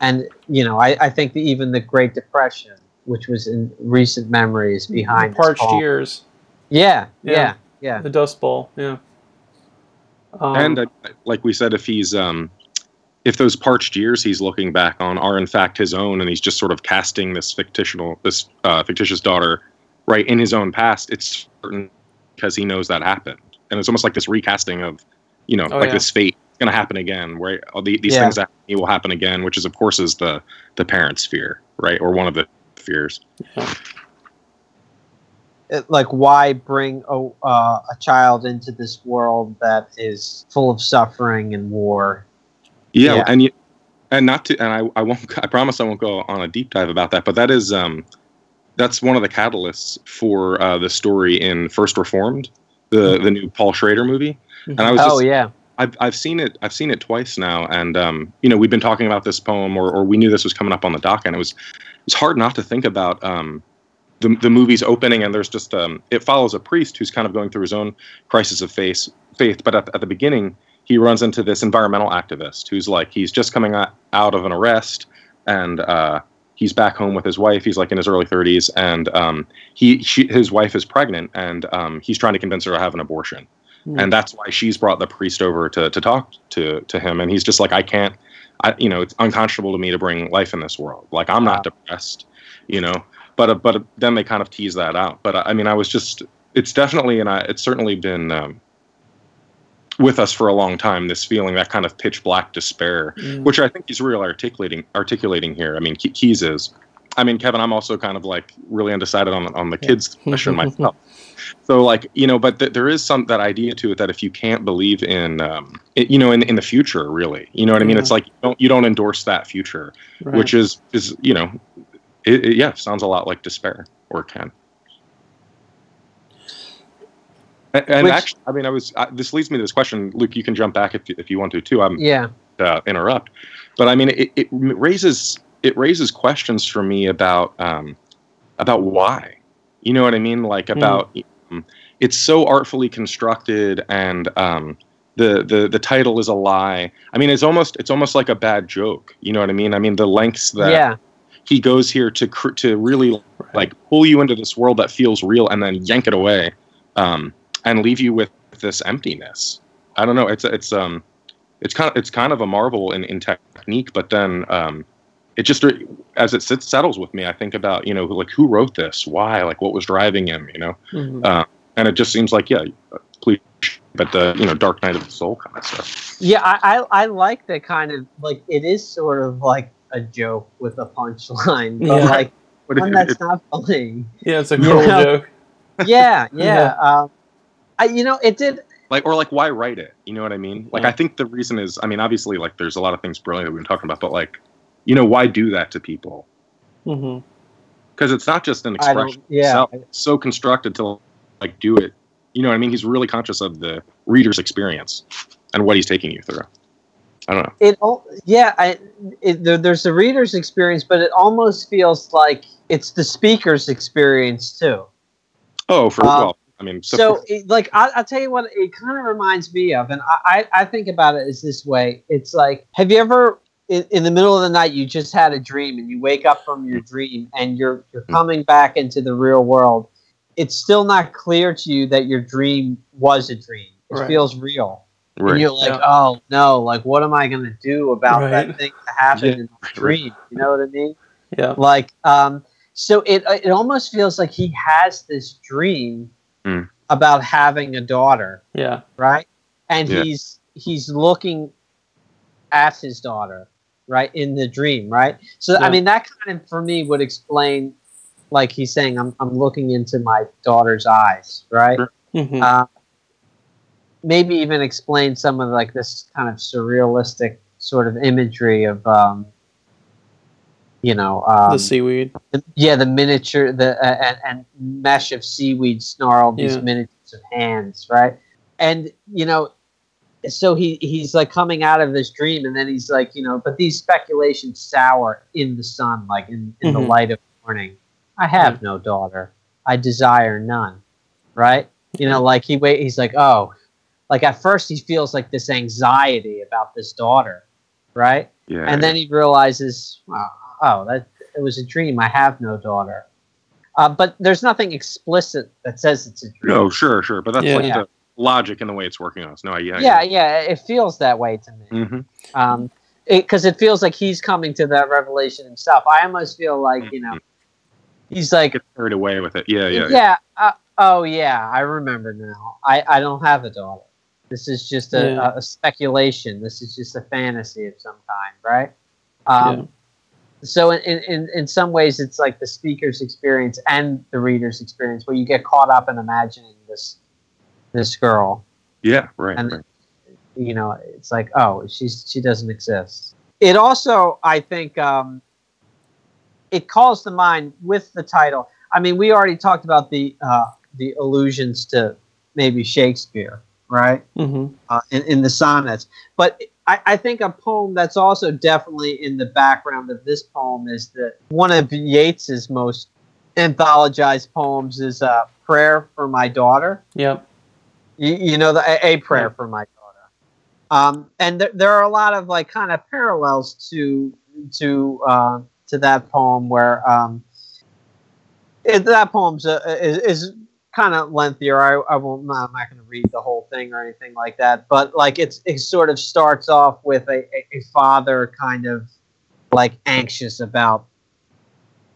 And you know, I, I think that even the Great Depression, which was in recent memories behind The parched poem. years. Yeah, Yeah. yeah, yeah, The Dust Bowl. Yeah. Um, and uh, like we said, if he's um, if those parched years he's looking back on are in fact his own, and he's just sort of casting this fictional, this uh, fictitious daughter, right in his own past, it's certain because he knows that happened, and it's almost like this recasting of, you know, Oh, like yeah. this fate going to happen again, where all the, these Yeah. things that will happen again, which is of course is the the parents' fear, right, or one of the fears. It- like, why bring a uh, a child into this world that is full of suffering and war? Yeah, Yeah. and you, and not to and I, I won't I promise I won't go on a deep dive about that, but that is um that's one of the catalysts for uh, the story in First Reformed, the the new Paul Schrader movie. And I was Oh just yeah, I've I've seen it I've seen it twice now, and um you know we've been talking about this poem or or we knew this was coming up on the dock, and it was it's hard not to think about um the the movie's opening, and there's just um it follows a priest who's kind of going through his own crisis of faith faith, but at, at the beginning he runs into this environmental activist who's like he's just coming out of an arrest and uh, he's back home with his wife. He's like in his early 30s, and um, he she, his wife is pregnant, and um, he's trying to convince her to have an abortion, Hmm. and that's why she's brought the priest over to to talk to to him, and he's just like I can't. I, you know, it's unconscionable to me to bring life in this world. Like I'm not Wow. depressed, you know. But uh, but then they kind of tease that out. But uh, I mean, I was just. It's definitely and I, it's certainly been um, with us for a long time. This feeling, that kind of pitch black despair, Mm. which I think he's really articulating articulating here. I mean, Kees is. I mean, Kevin, I'm also kind of like really undecided on on the kids question myself. So like you know, but th- there is some that idea to it that if you can't believe in, um, it, you know, in in the future, really, you know what I mean? Yeah. It's like you don't you don't endorse that future, Right. which is is you know, it, it, yeah, sounds a lot like despair or can. And, and Which- actually, I mean, I was. I, this leads me to this question, Luke. You can jump back if you- if you want to too. I'm yeah, uh, interrupt, but I mean, it, it raises it raises questions for me about um, about why. You know what I mean? Like about um, it's so artfully constructed, and um, the the the title is a lie. I mean, it's almost it's almost like a bad joke. You know what I mean? I mean, the lengths that yeah, he goes here to cr- to really Right. like pull you into this world that feels real, and then yank it away, um, and leave you with this emptiness. I don't know. It's it's um, it's kind of it's kind of a marvel in, in technique, but then um, it just as it sits, settles with me. I think about you know like who wrote this, why, like what was driving him, you know, Mhm. uh, and it just seems like yeah, please, but the you know Dark Night of the Soul kind of stuff. yeah. I, I I like the kind of like it is sort of like a joke with a punchline, but Yeah. like But one it- that's it- not funny. yeah, it's a you cruel know, joke. Yeah, yeah. Yeah. Um, I you know it did. like or like why write it you know what i mean like Yeah. i think the reason is i mean obviously like there's a lot of things brilliant that we've been talking about but like you know why do that to people because it's not just an expression yeah. It's so constructed to like do it you know what i mean he's really conscious of the reader's experience and what he's taking you through I don't know. It all yeah, I, it, there, there's the reader's experience, but it almost feels like it's the speaker's experience too. Oh, for Um, well, I mean, so, So, it, like, I, I'll tell you what it kind of reminds me of, and I, I, I think about it as this way. It's like, have you ever, in, in the middle of the night, you just had a dream, and you wake up from your dream, and you're you're coming back into the real world. It's still not clear to you that your dream was a dream. It Right. feels real, and you're like, Yeah. oh no, like, what am I gonna do about Right. that thing that happened Yeah. in the dream? You know what I mean? Yeah. like um so it it almost feels like he has this dream Mm. about having a daughter Yeah. right and Yeah. he's he's looking at his daughter right in the dream right so Yeah. i mean that kind of for me would explain like he's saying i'm, I'm looking into my daughter's eyes right Sure. hmm uh, maybe even explain some of like this kind of surrealistic sort of imagery of um you know um, the seaweed. the- yeah, the miniature, the uh, and, and mesh of seaweed snarled these Yeah. miniatures of hands, right? And you know, so he he's like coming out of this dream, and then he's like, you know, but these speculations sour in the sun, like in, in the Mhm. light of morning. I have no daughter. I desire none. Right? You know, like he wait. He's like, oh, like at first he feels like this anxiety about this daughter, right? yeah, and then he realizes, oh, oh, that it was a dream. I have no daughter. Uh, but there's nothing explicit that says it's a dream. no, sure, sure, but that's Yeah. like Yeah. the logic and the way it's working on us. No, yeah, yeah, yeah, it feels that way to me. hmm Um, because it, feels like he's coming to that revelation himself. I almost feel like you know, he's like, Get carried away with it. Yeah, yeah, yeah, uh, oh yeah, I remember now. I I don't have a daughter. This is just a, Yeah. a, a speculation. This is just a fantasy of some kind, right? Um, Yeah. so in, in, in some ways it's like the speaker's experience and the reader's experience where you get caught up in imagining this this girl yeah, right, And- right. you know it's like oh she's she doesn't exist it also i think um it calls to mind with the title i mean we already talked about the uh the allusions to maybe shakespeare right hmm uh, in, in the sonnets. But I, I think a poem that's also definitely in the background of this poem is that one of Yeats's most anthologized poems is uh, "Prayer for My Daughter." Yep. You, you know, the, a, a prayer for my daughter. Um, and there, there are a lot of like kind of parallels to to uh, to that poem where um, it, that poem's uh, is, is kind of lengthier. I, I won't. I'm not going to read the whole thing or anything like that. But like it's it sort of starts off with a, a father kind of like anxious about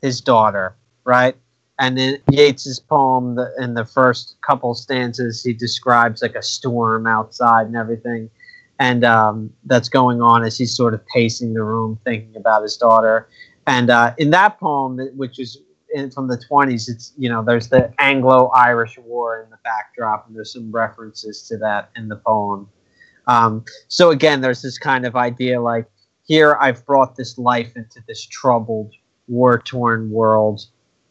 his daughter, right? And in Yeats's poem, the, in the first couple stanzas, he describes like a storm outside and everything, and um, that's going on as he's sort of pacing the room, thinking about his daughter. And uh, in that poem, which is in, from the 20s, it's you know there's the Anglo-Irish War in the backdrop, and there's some references to that in the poem. Um, so again, there's this kind of idea like here I've brought this life into this troubled, war-torn world,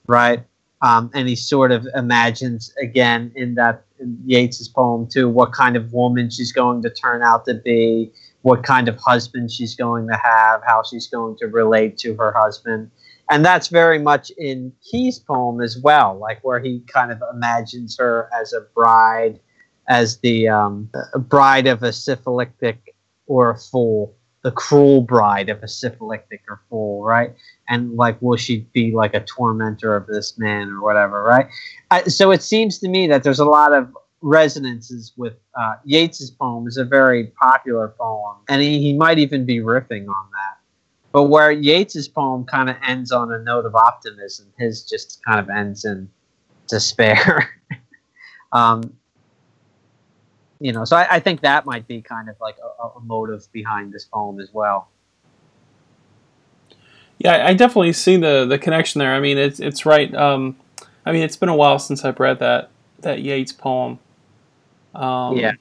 right? Um, and he sort of imagines again in that in Yeats's poem too what kind of woman she's going to turn out to be, what kind of husband she's going to have, how she's going to relate to her husband. And that's very much in Kees' poem as well, like where he kind of imagines her as a bride, as the um, bride of a syphilitic or a fool, the cruel bride of a syphilitic or fool, right? And like, will she be like a tormentor of this man or whatever, right? I, so it seems to me that there's a lot of resonances with uh, Yeats's poem. is a very popular poem, and he, he might even be riffing on that. But where Yeats's poem kind of ends on a note of optimism, his just kind of ends in despair. um, you know, so I, I think that might be kind of like a, a motive behind this poem as well. Yeah, I definitely see the the connection there. I mean, it's it's right. Um, I mean, it's been a while since I've read that that Yeats poem. Um, Yeah.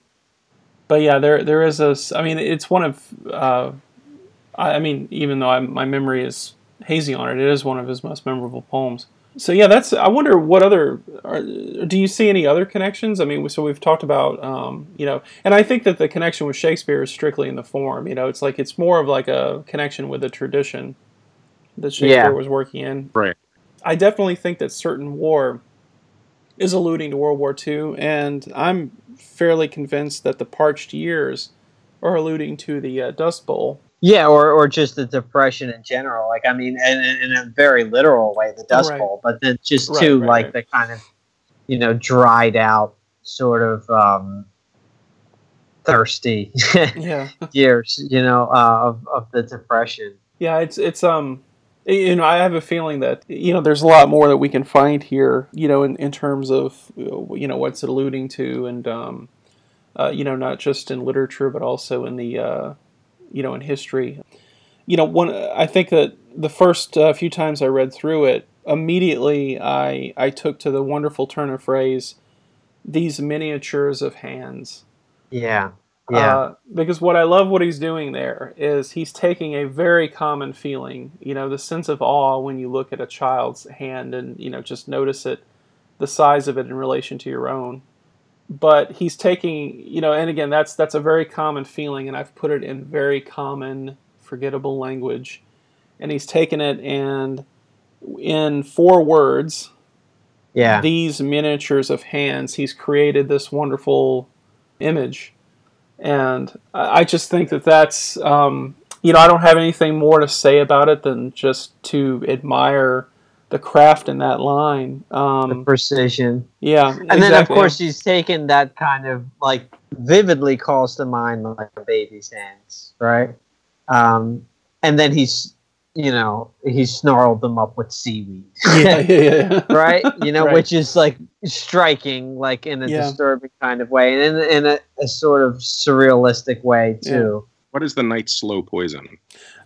But yeah, there there is a. I mean, it's one of. Uh, I, I mean, even though i my memory is hazy on it, it is one of his most memorable poems. So yeah, that's. I wonder what other. Are, do you see any other connections? I mean, so we've talked about, um, you know, and I think that the connection with Shakespeare is strictly in the form. You know, it's like it's more of like a connection with the tradition that Shakespeare Yeah. was working in. Right. I definitely think that certain war is alluding to World War II, and I'm fairly convinced that the parched years are alluding to the uh, Dust Bowl. Yeah, or, or just the depression in general. Like, I mean, in, in a very literal way, the Dust Right. Bowl, but then just Right, too, right, like the kind of, you know, dried out, sort of um, thirsty Yeah. years, you know, uh, of, of the depression. Yeah, it's it's um you know, I have a feeling that you know there's a lot more that we can find here, you know, in, in terms of you know what's it alluding to and um uh, you know, not just in literature but also in the uh you know, in history. You know, one I think that the first uh, few times I read through it, immediately I I took to the wonderful turn of phrase these miniatures of hands. Yeah. Yeah. Uh, because what I love what he's doing there is he's taking a very common feeling, you know, the sense of awe when you look at a child's hand and, you know, just notice it, the size of it in relation to your own. But he's taking, you know, and again, that's that's a very common feeling, and I've put it in very common, forgettable language, and he's taken it and in four words, yeah. these miniatures of hands, he's created this wonderful image. And I just think that that's, um, you know, I don't have anything more to say about it than just to admire the craft in that line. the Um, precision. yeah. And then, of course, he's taken that kind of like vividly calls to mind like a baby's hands, right? Um, and then he's, you know, he snarled them up with seaweed, yeah, yeah, yeah. right? You know, Right. which is like striking, like in a Yeah. disturbing kind of way, and in, in a, a sort of surrealistic way too. What is the night slow poison?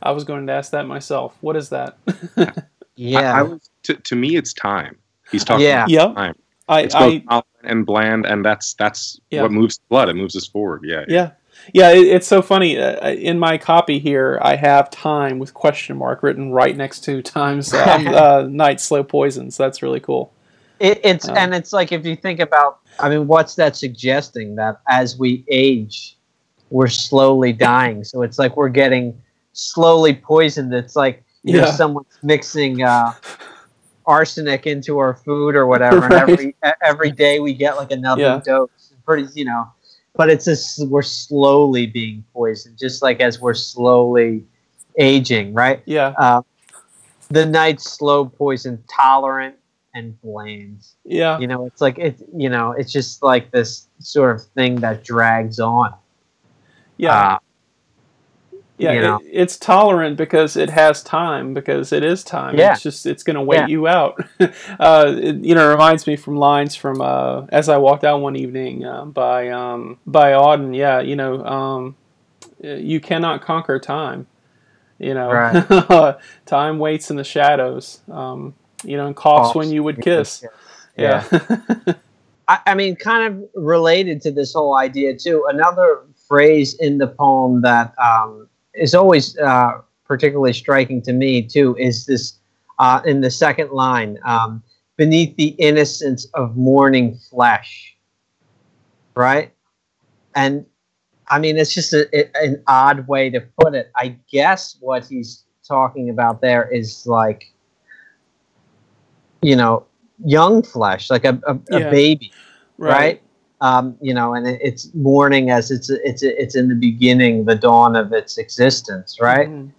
I was going to ask that myself. What is that? Yeah, I, I was, to, to me, it's time. He's talking Yeah. yeah. time. I, It's both I, tolerant and bland, and that's that's Yeah. what moves the blood. It moves us forward. Yeah. Yeah, yeah. It, it's so funny. Uh, in my copy here, I have time with question mark written right next to times um, uh, night slow poisons. That's really cool. It, it's Um, and it's like if you think about, I mean, what's that suggesting? That as we age, we're slowly dying. So it's like we're getting slowly poisoned. It's like you know Yeah. someone's mixing uh, arsenic into our food or whatever, and every every day we get like another Yeah. dose. Pretty, you know, but it's just we're slowly being poisoned, just like as we're slowly aging, right? Yeah, Uh, the night's slow poison, tolerant and bland yeah, you know it's like it you know it's just like this sort of thing that drags on yeah, Uh, yeah. you know. it- it's tolerant because it has time because it is time. Yeah. It's just it's going to wait Yeah. you out. uh, it, you know, it reminds me from lines from uh, as I walked out one evening uh, by um, by Auden. Yeah, you know, um, you cannot conquer time. You know, Right. time waits in the shadows. Um, you know, and coughs Coughs when you would kiss. Yeah. I, I mean kind of related to this whole idea too another phrase in the poem that um, is always uh, particularly striking to me too is this uh, in the second line um, beneath the innocence of morning flesh right? And i mean it's just a, an odd way to put it. I guess what he's talking about there is like you know young flesh like a, a, Yeah. a baby right, um, you know and it, it's morning as it's it's it's in the beginning the dawn of its existence right Mhm.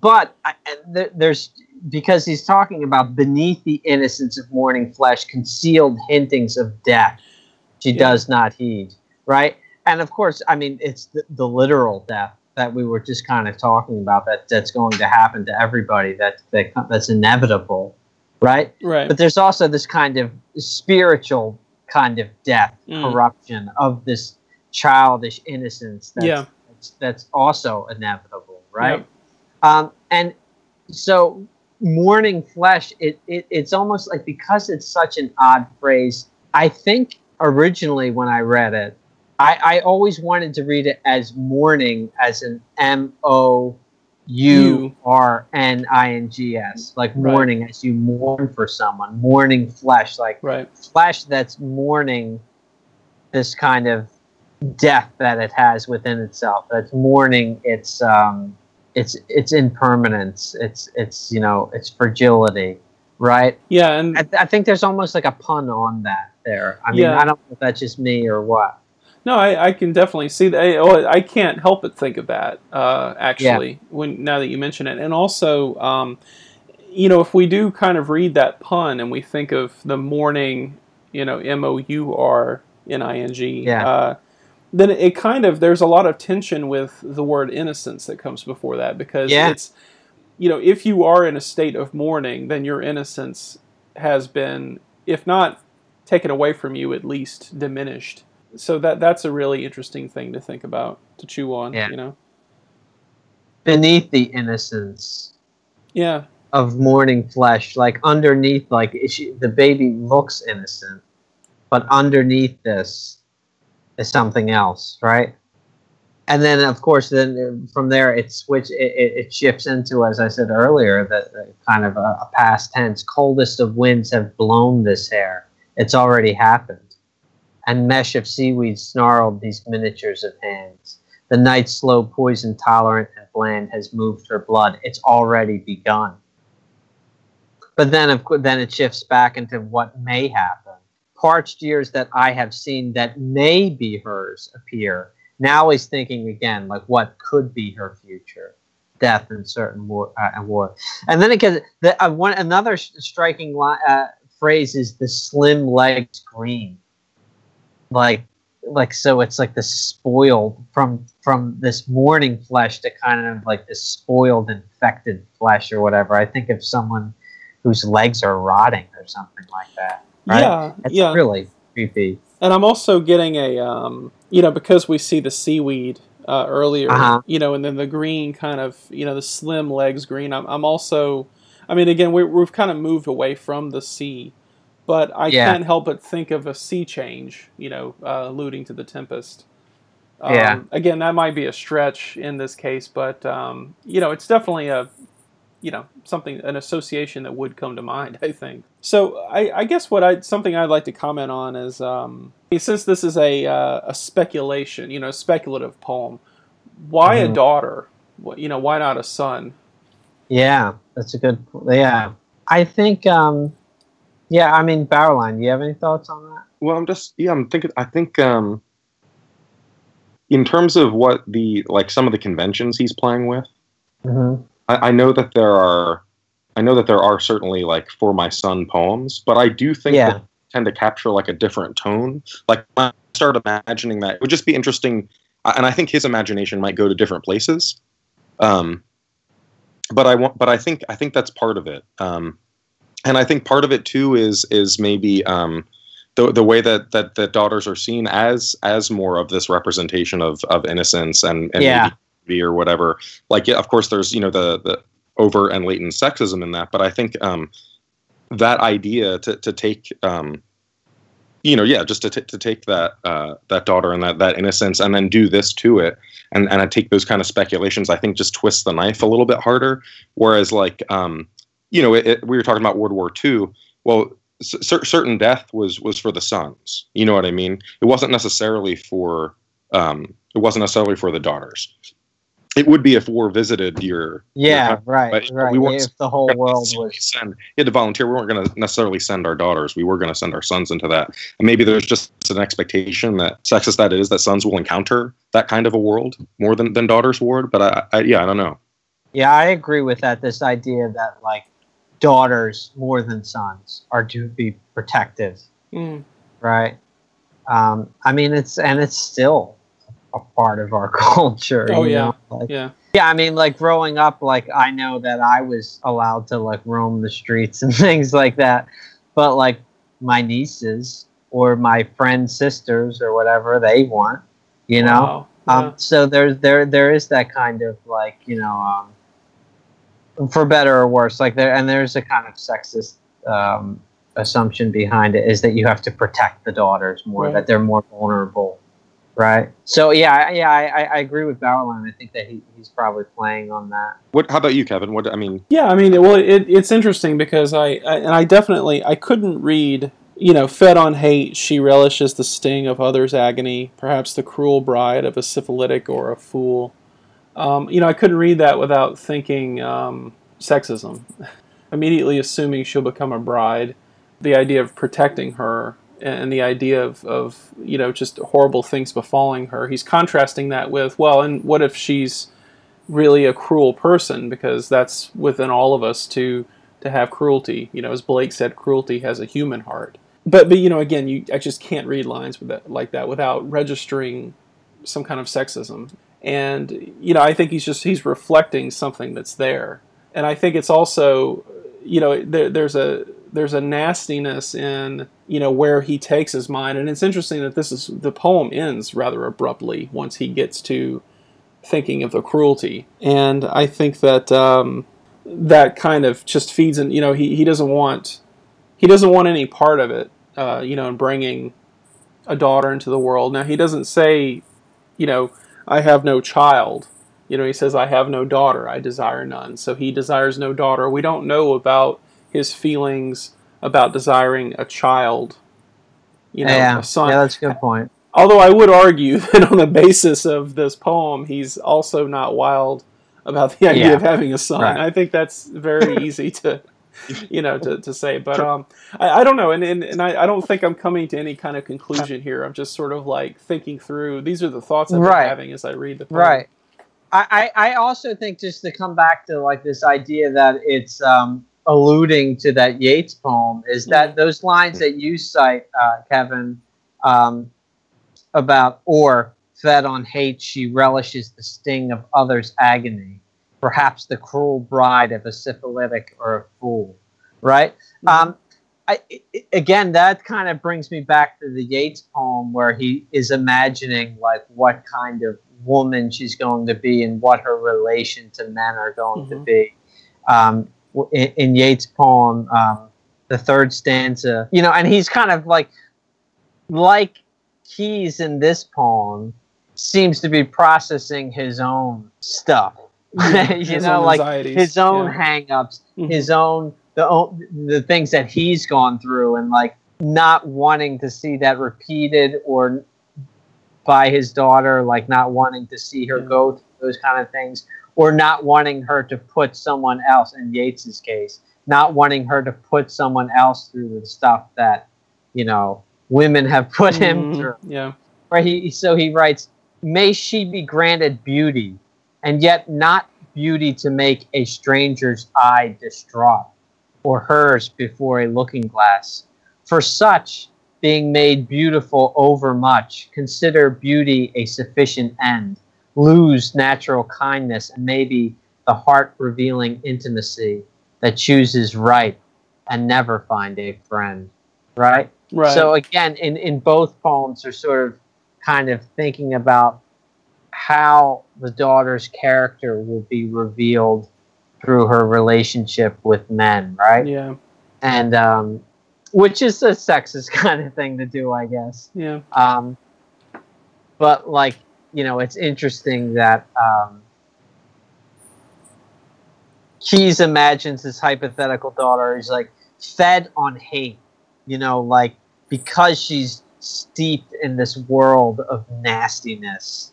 but I, there's because he's talking about beneath the innocence of morning flesh concealed hintings of death she Yeah. does not heed right and of course i mean it's the, the literal death that we were just kind of talking about that that's going to happen to everybody that, that that's inevitable right Right. but there's also this kind of spiritual kind of death Mm. corruption of this childish innocence that's, Yeah. that's, that's also inevitable right Yep. um, and so morning flesh it, it it's almost like because it's such an odd phrase i think originally when i read it i i always wanted to read it as morning as an m o U You. R N I N G S, like Right. mourning as you mourn for someone, mourning flesh, like Right. flesh that's mourning this kind of death that it has within itself. That's mourning its um, its its impermanence. It's it's you know its fragility, right? Yeah, and I, I think there's almost like a pun on that there. I mean, Yeah. I don't know if that's just me or what. No, I, I can definitely see that. I, oh, I can't help but think of that uh, actually when now that you mention it, and also, um, you know, if we do kind of read that pun and we think of the mourning, you know, M O U R N I N G, Yeah. uh, then it, it kind of there's a lot of tension with the word innocence that comes before that because Yeah. it's, you know, if you are in a state of mourning, then your innocence has been, if not taken away from you, at least diminished so that that's a really interesting thing to think about to chew on Yeah. you know Beneath the innocence yeah of mourning flesh, like underneath, like she, the baby looks innocent, but underneath this is something else, right? And then, of course, then uh, from there it switch it, it, it shifts into, as I said earlier, that that kind of a, a past tense. Coldest of winds have blown this hair. It's already happened, and mesh of seaweed snarled these miniatures of hands. The night's slow poison tolerant and bland has moved her blood. It's already begun. But then, of course, then it shifts back into what may happen. Parched years that I have seen that may be hers appear. Now he's thinking again, like what could be her future, death and certain war, uh, and war. And then it gets the uh, one another striking li- uh, phrase is the slim legs green, like like so it's like the spoiled from from this morning flesh to kind of like this spoiled infected flesh or whatever. I think of someone whose legs are rotting or something like that. Right? yeah It's yeah really creepy. and i'm also getting a um you know because we see the seaweed uh, earlier Uh-huh. you know and then the green kind of you know the slim legs green i'm, I'm also i mean again we, we've kind of moved away from the sea but i Yeah. can't help but think of a sea change you know uh, alluding to the tempest um, Yeah. again that might be a stretch in this case but um, you know it's definitely a you know something an association that would come to mind i think so i, I guess what i something i'd like to comment on is um, since this is a, uh, a speculation you know speculative poem why a Mhm. daughter you know why not a son Yeah, that's a good. Yeah, I think. um Yeah, I mean, Bauerlein. Do you have any thoughts on that? Well, I'm just yeah, I'm thinking. I think um, in terms of what the like some of the conventions he's playing with, Mm-hmm. I, I know that there are, I know that there are certainly like for my son poems, but I do think Yeah. that they tend to capture like a different tone. Like when I start imagining that, it would just be interesting, and I think his imagination might go to different places. Um, but I want, but I think I think that's part of it. Um, and I think part of it too is is maybe um, the the way that that that daughters are seen as as more of this representation of of innocence and, and Yeah. or whatever. Like, yeah, of course, there's you know the the overt and latent sexism in that, but I think um, that idea to to take um, you know yeah just to, t- to take that uh, that daughter and that that innocence and then do this to it and and I take those kind of speculations I think just twist the knife a little bit harder. Whereas like um, you know it, it, we were talking about World War II. Well, cer- certain death was was for the sons. You know what I mean? It wasn't necessarily for um, it wasn't necessarily for the daughters. It would be if war visited your Yeah, your right, but right. we weren't if the whole world was send you had to volunteer. We weren't going to necessarily send our daughters. We were going to send our sons into that. And maybe there's just an expectation that sexist that is that sons will encounter that kind of a world more than than daughters would. But I, I yeah, I don't know. Yeah, I agree with that. This idea that like daughters more than sons are to be protective, Mm, right? Um, I mean, it's and it's still a part of our culture. Oh, you yeah. know? Like, yeah yeah. I mean, like growing up, like I know that I was allowed to like roam the streets and things like that, but like my nieces or my friends' sisters or whatever, they weren't. You know. Wow. Yeah. Um, so there's there there is that kind of like you know, um, for better or worse, like there and there's a kind of sexist um, assumption behind it is that you have to protect the daughters more, Right. that they're more vulnerable Right. So yeah, yeah, I, I agree with Bauerlein. I think that he, he's probably playing on that. What? How about you, Kevin? What? I mean, yeah, I mean, well, it, it's interesting because I, I and I definitely I couldn't read. You know, fed on hate, she relishes the sting of others' agony, perhaps the cruel bride of a syphilitic or a fool. Um, you know, I couldn't read that without thinking um, sexism. Immediately assuming she'll become a bride, the idea of protecting her and the idea of, of you know just horrible things befalling her. He's contrasting that with well, and what if she's really a cruel person? Because that's within all of us to to have cruelty. You know, as Blake said, cruelty has a human heart. But but you know, again, you I just can't read lines with that like that without registering some kind of sexism. And you know, I think he's just he's reflecting something that's there. And I think it's also you know there, there's a there's a nastiness in you know where he takes his mind. And it's interesting that this is the poem ends rather abruptly once he gets to thinking of the cruelty. And i think that um, that kind of just feeds in you know he, he doesn't want he doesn't want any part of it uh, you know in bringing a daughter into the world. Now he doesn't say you know i have no child you know he says i have no daughter i desire none so he desires no daughter we don't know about his feelings about desiring a child, you know, yeah. a son. Yeah, that's a good point. Although I would argue that on the basis of this poem, he's also not wild about the idea Yeah. of having a son. Right. I think that's very easy to, you know, to, to say. But um, I, I don't know, and and, and I, I don't think I'm coming to any kind of conclusion here. I'm just sort of like thinking through. These are the thoughts I'm Right. having as I read the poem. Right. I, I, also think just to come back to like this idea that it's um, alluding to that Yeats poem is that those lines that you cite, uh, Kevin, um, about or fed on hate, she relishes the sting of others' agony, perhaps the cruel bride of a syphilitic or a fool, right? Um, I, i again, that kind of brings me back to the Yeats poem where he is imagining like what kind of woman she's going to be and what her relation to men are going to Mhm. be. Um, in, in Yeats' poem, um, the third stanza, you know, and he's kind of like, like Kees in this poem, seems to be processing his own stuff. You know, like anxieties, his own yeah. hang-ups, Mhm. his own the the things that he's gone through, and like not wanting to see that repeated or by his daughter, like not wanting to see her Yeah. go through those kind of things, or not wanting her to put someone else in Yeats's case, not wanting her to put someone else through the stuff that you know women have put him Mhm. through Yeah. right he so he writes may she be granted beauty and yet not beauty to make a stranger's eye distraught or hers before a looking glass. For such being made beautiful overmuch consider beauty a sufficient end. Lose natural kindness and maybe the heart revealing intimacy that chooses right and never find a friend right? Right. so again, in, in both poems, are sort of kind of thinking about how the daughter's character will be revealed through her relationship with men, right? yeah. And um, which is a sexist kind of thing to do, I guess. Yeah. Um, but like you know, it's interesting that um, Kees imagines his hypothetical daughter is like fed on hate, you know, like because she's steeped in this world of nastiness,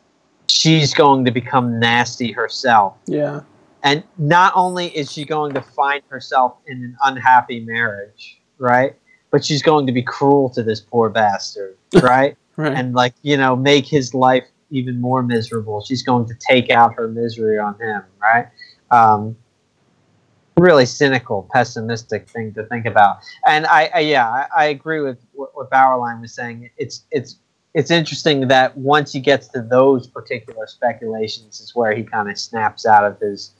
she's going to become nasty herself. Yeah. And not only is she going to find herself in an unhappy marriage, right? But she's going to be cruel to this poor bastard, right? Right. and like you know make his life even more miserable she's going to take out her misery on him right um, really cynical pessimistic thing to think about and i, I yeah I, I agree with what, what bauerlein was saying it's it's it's interesting that once he gets to those particular speculations is where he kind of snaps out of his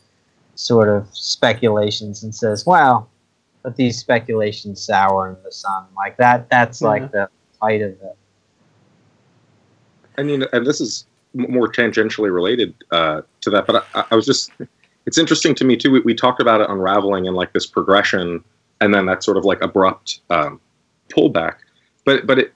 sort of speculations and says well but these speculations sour in the sun like that that's Yeah. like the height of it I mean, and this is more tangentially related uh, to that, but I, I was just, it's interesting to me too. We, we talked about it unraveling and like this progression and then that sort of like abrupt um, pullback. But, but it,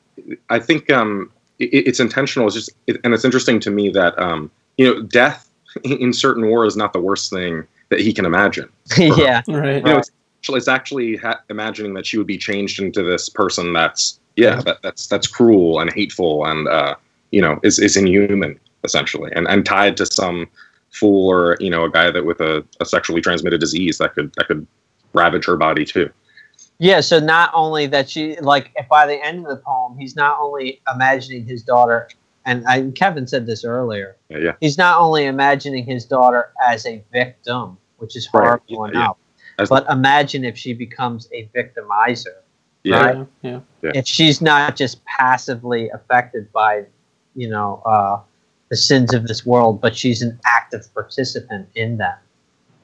I think um, it, it's intentional. It's just, it, and it's interesting to me that um, you know, death in certain war is not the worst thing that he can imagine. yeah, Right. You know, it's actually, it's actually ha- imagining that she would be changed into this person that's yeah, that, that's that's cruel and hateful and uh, you know is is inhuman essentially, and and tied to some fool or you know a guy that with a, a sexually transmitted disease that could that could ravage her body too. Yeah. So not only that she like by the end of the poem, he's not only imagining his daughter, and I, Kevin said this earlier. Yeah, yeah. He's not only imagining his daughter as a victim, which is Right, horrible yeah, enough, As- but imagine if she becomes a victimizer. yeah. Right. Yeah. Yeah. if she's not just passively affected by, you know, uh, the sins of this world, but she's an active participant in them,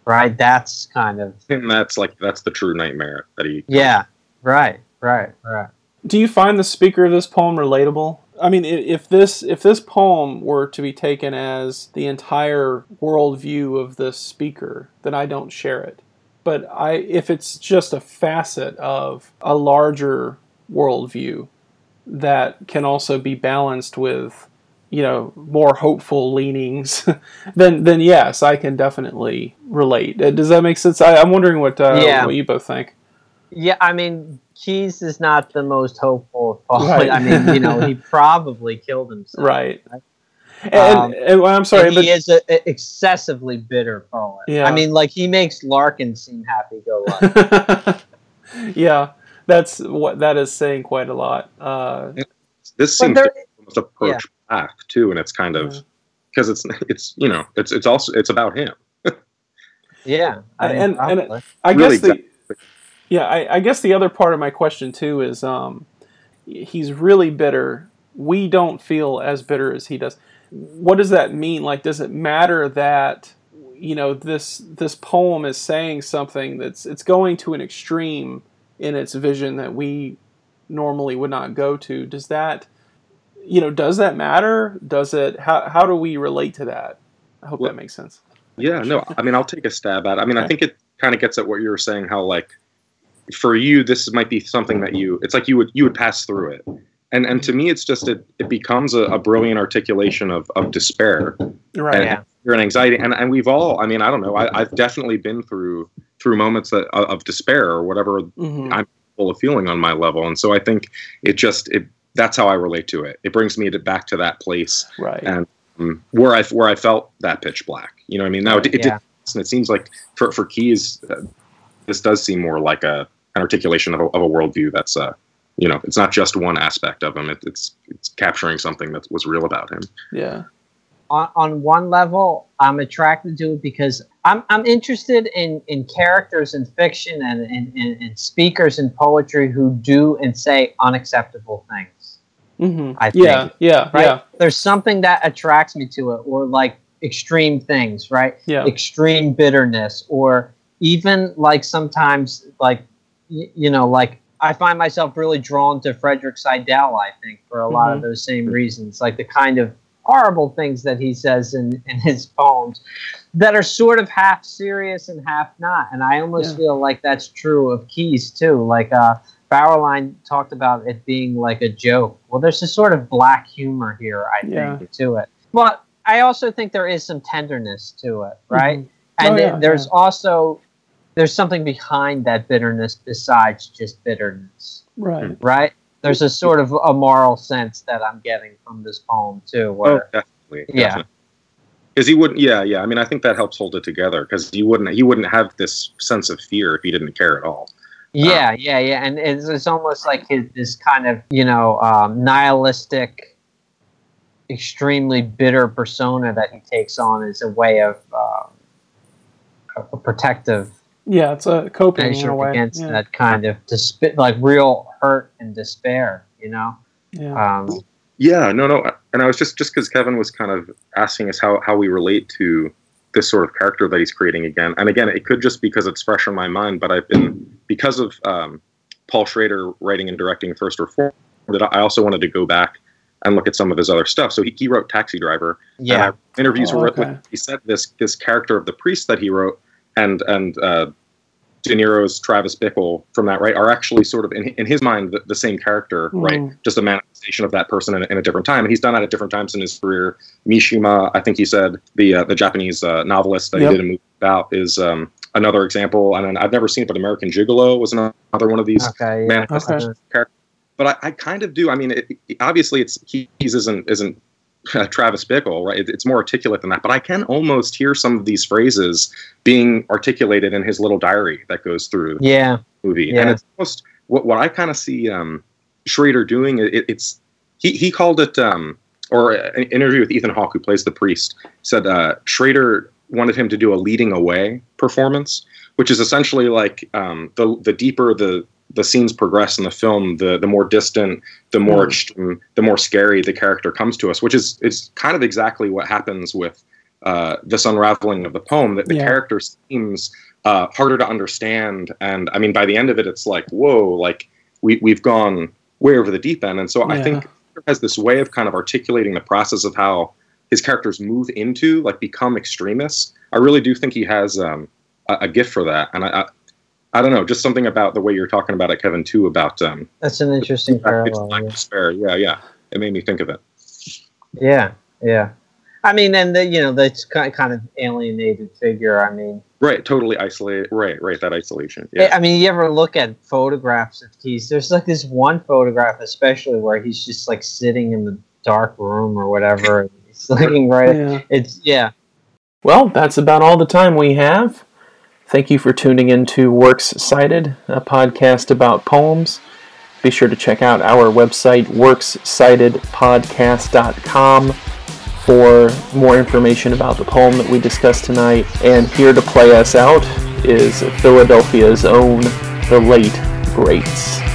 right? That's kind of And that's like that's the true nightmare that he. yeah, right, right, right. Do you find the speaker of this poem relatable? I mean, if this if this poem were to be taken as the entire worldview of this speaker, then I don't share it. But I, if it's just a facet of a larger worldview that can also be balanced with, you know, more hopeful leanings, then then yes, I can definitely relate. Uh, Does that make sense? I, I'm wondering what uh, Yeah. what you both think. Yeah, I mean, Kees is not the most hopeful of poet. Right. I mean, you know, he probably killed himself. Right. And, Um, and I'm sorry, and but he is an excessively bitter poet. Yeah. I mean, like he makes Larkin seem happy-go-lucky. yeah, that's what that is saying quite a lot. Uh, This seems there, to almost approach back too, and it's kind of Yeah. because it's it's you know it's it's also it's about him. yeah, I mean, And- and- probably. I Really guess the yeah, I, I guess the other part of my question too is um, he's really bitter. We don't feel as bitter as he does. What does that mean? Like, does it matter that you know this this poem is saying something that's it's going to an extreme in its vision that we normally would not go to? Does that you know does that matter? Does it? How how do we relate to that? I hope Well, that makes sense. Yeah, no, I mean I'll take a stab at. it. I mean I think it kind of gets at what you were saying. How like for you this might be something that you it's like you would you would pass through it. And and to me it's just it it becomes a, a brilliant articulation of of despair Right. and Yeah. fear and anxiety. And and we've all I mean I don't know I, I've definitely been through through moments that of despair or whatever hmm I'm full of feeling on my level. And so I think it just it that's how I relate to it. It brings me to, back to that place Right. and um, where I where I felt that pitch black. You know what I mean? Now it, it, Yeah. and it seems like for for Kees, uh, this does seem more like a an articulation of a, of a worldview that's uh you know it's not just one aspect of him. It, it's it's capturing something that was real about him. yeah. on, on one level, I'm attracted to it because I'm, I'm interested in, in characters in fiction and, and, and, and speakers in poetry who do and say unacceptable things. Hmm I Yeah. think. Yeah. yeah, Right? Yeah. There's something that attracts me to it, or like extreme things, right? Yeah. Extreme bitterness, or even like sometimes, like, y- you know, like I find myself really drawn to Frederick Seidel, I think, for a lot of those same reasons, like the kind of horrible things that he says in, in his poems that are sort of half serious and half not. And I almost Yeah. feel like that's true of Kees too. Like uh Bauerlein talked about it being like a joke. Well, there's a sort of black humor here, I think, Yeah. to it. But I also think there is some tenderness to it, right? Mhm. And Oh, then yeah, there's yeah. also there's something behind that bitterness besides just bitterness, Right. right? There's a sort of a moral sense that I'm getting from this poem too, where Oh, definitely. Yeah. Because he wouldn't. Yeah, yeah. I mean, I think that helps hold it together. Because he wouldn't. He wouldn't have this sense of fear if he didn't care at all. Yeah, yeah, yeah, and it's, it's almost like his, this kind of you know um, nihilistic, extremely bitter persona that he takes on as a way of um, a, a protective Yeah. It's a coping in a way. against yeah. that kind of despair, like real hurt and despair. You know, Yeah. um, Yeah, no, no. And I was just just because Kevin was kind of asking us how how we relate to this sort of character that he's creating again. And again, it could just because it's fresh in my mind, but I've been because of um, Paul Schrader writing and directing First Reform that I also wanted to go back and look at some of his other stuff. So he, he wrote Taxi Driver. yeah, interviews Oh, were okay. with, he said this this character of the priest that he wrote and and uh, De Niro's Travis Bickle from that, right, are actually sort of in, in his mind the, the same character, Mm. right? Just a manifestation of that person in a, in a different time. And he's done that at different times in his career. Mishima, I think he said the uh, the Japanese uh, novelist that Yep. he did a movie about is um, another example. And I've never seen it, but American Gigolo was another one of these Okay. Yeah. manifestations character. But I, I kind of do. I mean, it, obviously, it's he's isn't isn't Travis Bickle, right? It, it's more articulate than that. But I can almost hear some of these phrases being articulated in his little diary that goes through the Yeah. movie, Yeah. and it's almost what what I kind of see um, Schrader doing. It, it's he he called it um, or an interview with Ethan Hawke, who plays the priest, said uh, Schrader wanted him to do a leading away performance, which is essentially like um, the the deeper the the scenes progress in the film, the the more distant, the more Hmm. extreme, the more scary the character comes to us, which is it's kind of exactly what happens with uh, this unraveling of the poem. That the Yeah. character seems uh, harder to understand, and I mean by the end of it, it's like whoa, like we we've gone way over the deep end, and so I think has this way of kind of articulating the process of how his characters move into like become extremists. I really do think he has um, a, a gift for that, and I, I I don't know, just something about the way you're talking about it, Kevin, too, about um, That's an interesting it's parallel. like yeah. despair. Yeah, yeah, it made me think of it. Yeah, yeah. I mean, and the you know that's kind kind of alienated figure. I mean, Right, totally isolated. Right, right, that isolation. Yeah, I mean, you ever look at photographs of Kees? There's like this one photograph, especially where he's just like sitting in the dark room or whatever. and He's looking right. Yeah. It's yeah. Well, that's about all the time we have. Thank you for tuning in to Works Cited, a podcast about poems. Be sure to check out our website, workscitedpodcast.com, for more information about the poem that we discussed tonight. And here to play us out is Philadelphia's own The Late Greats.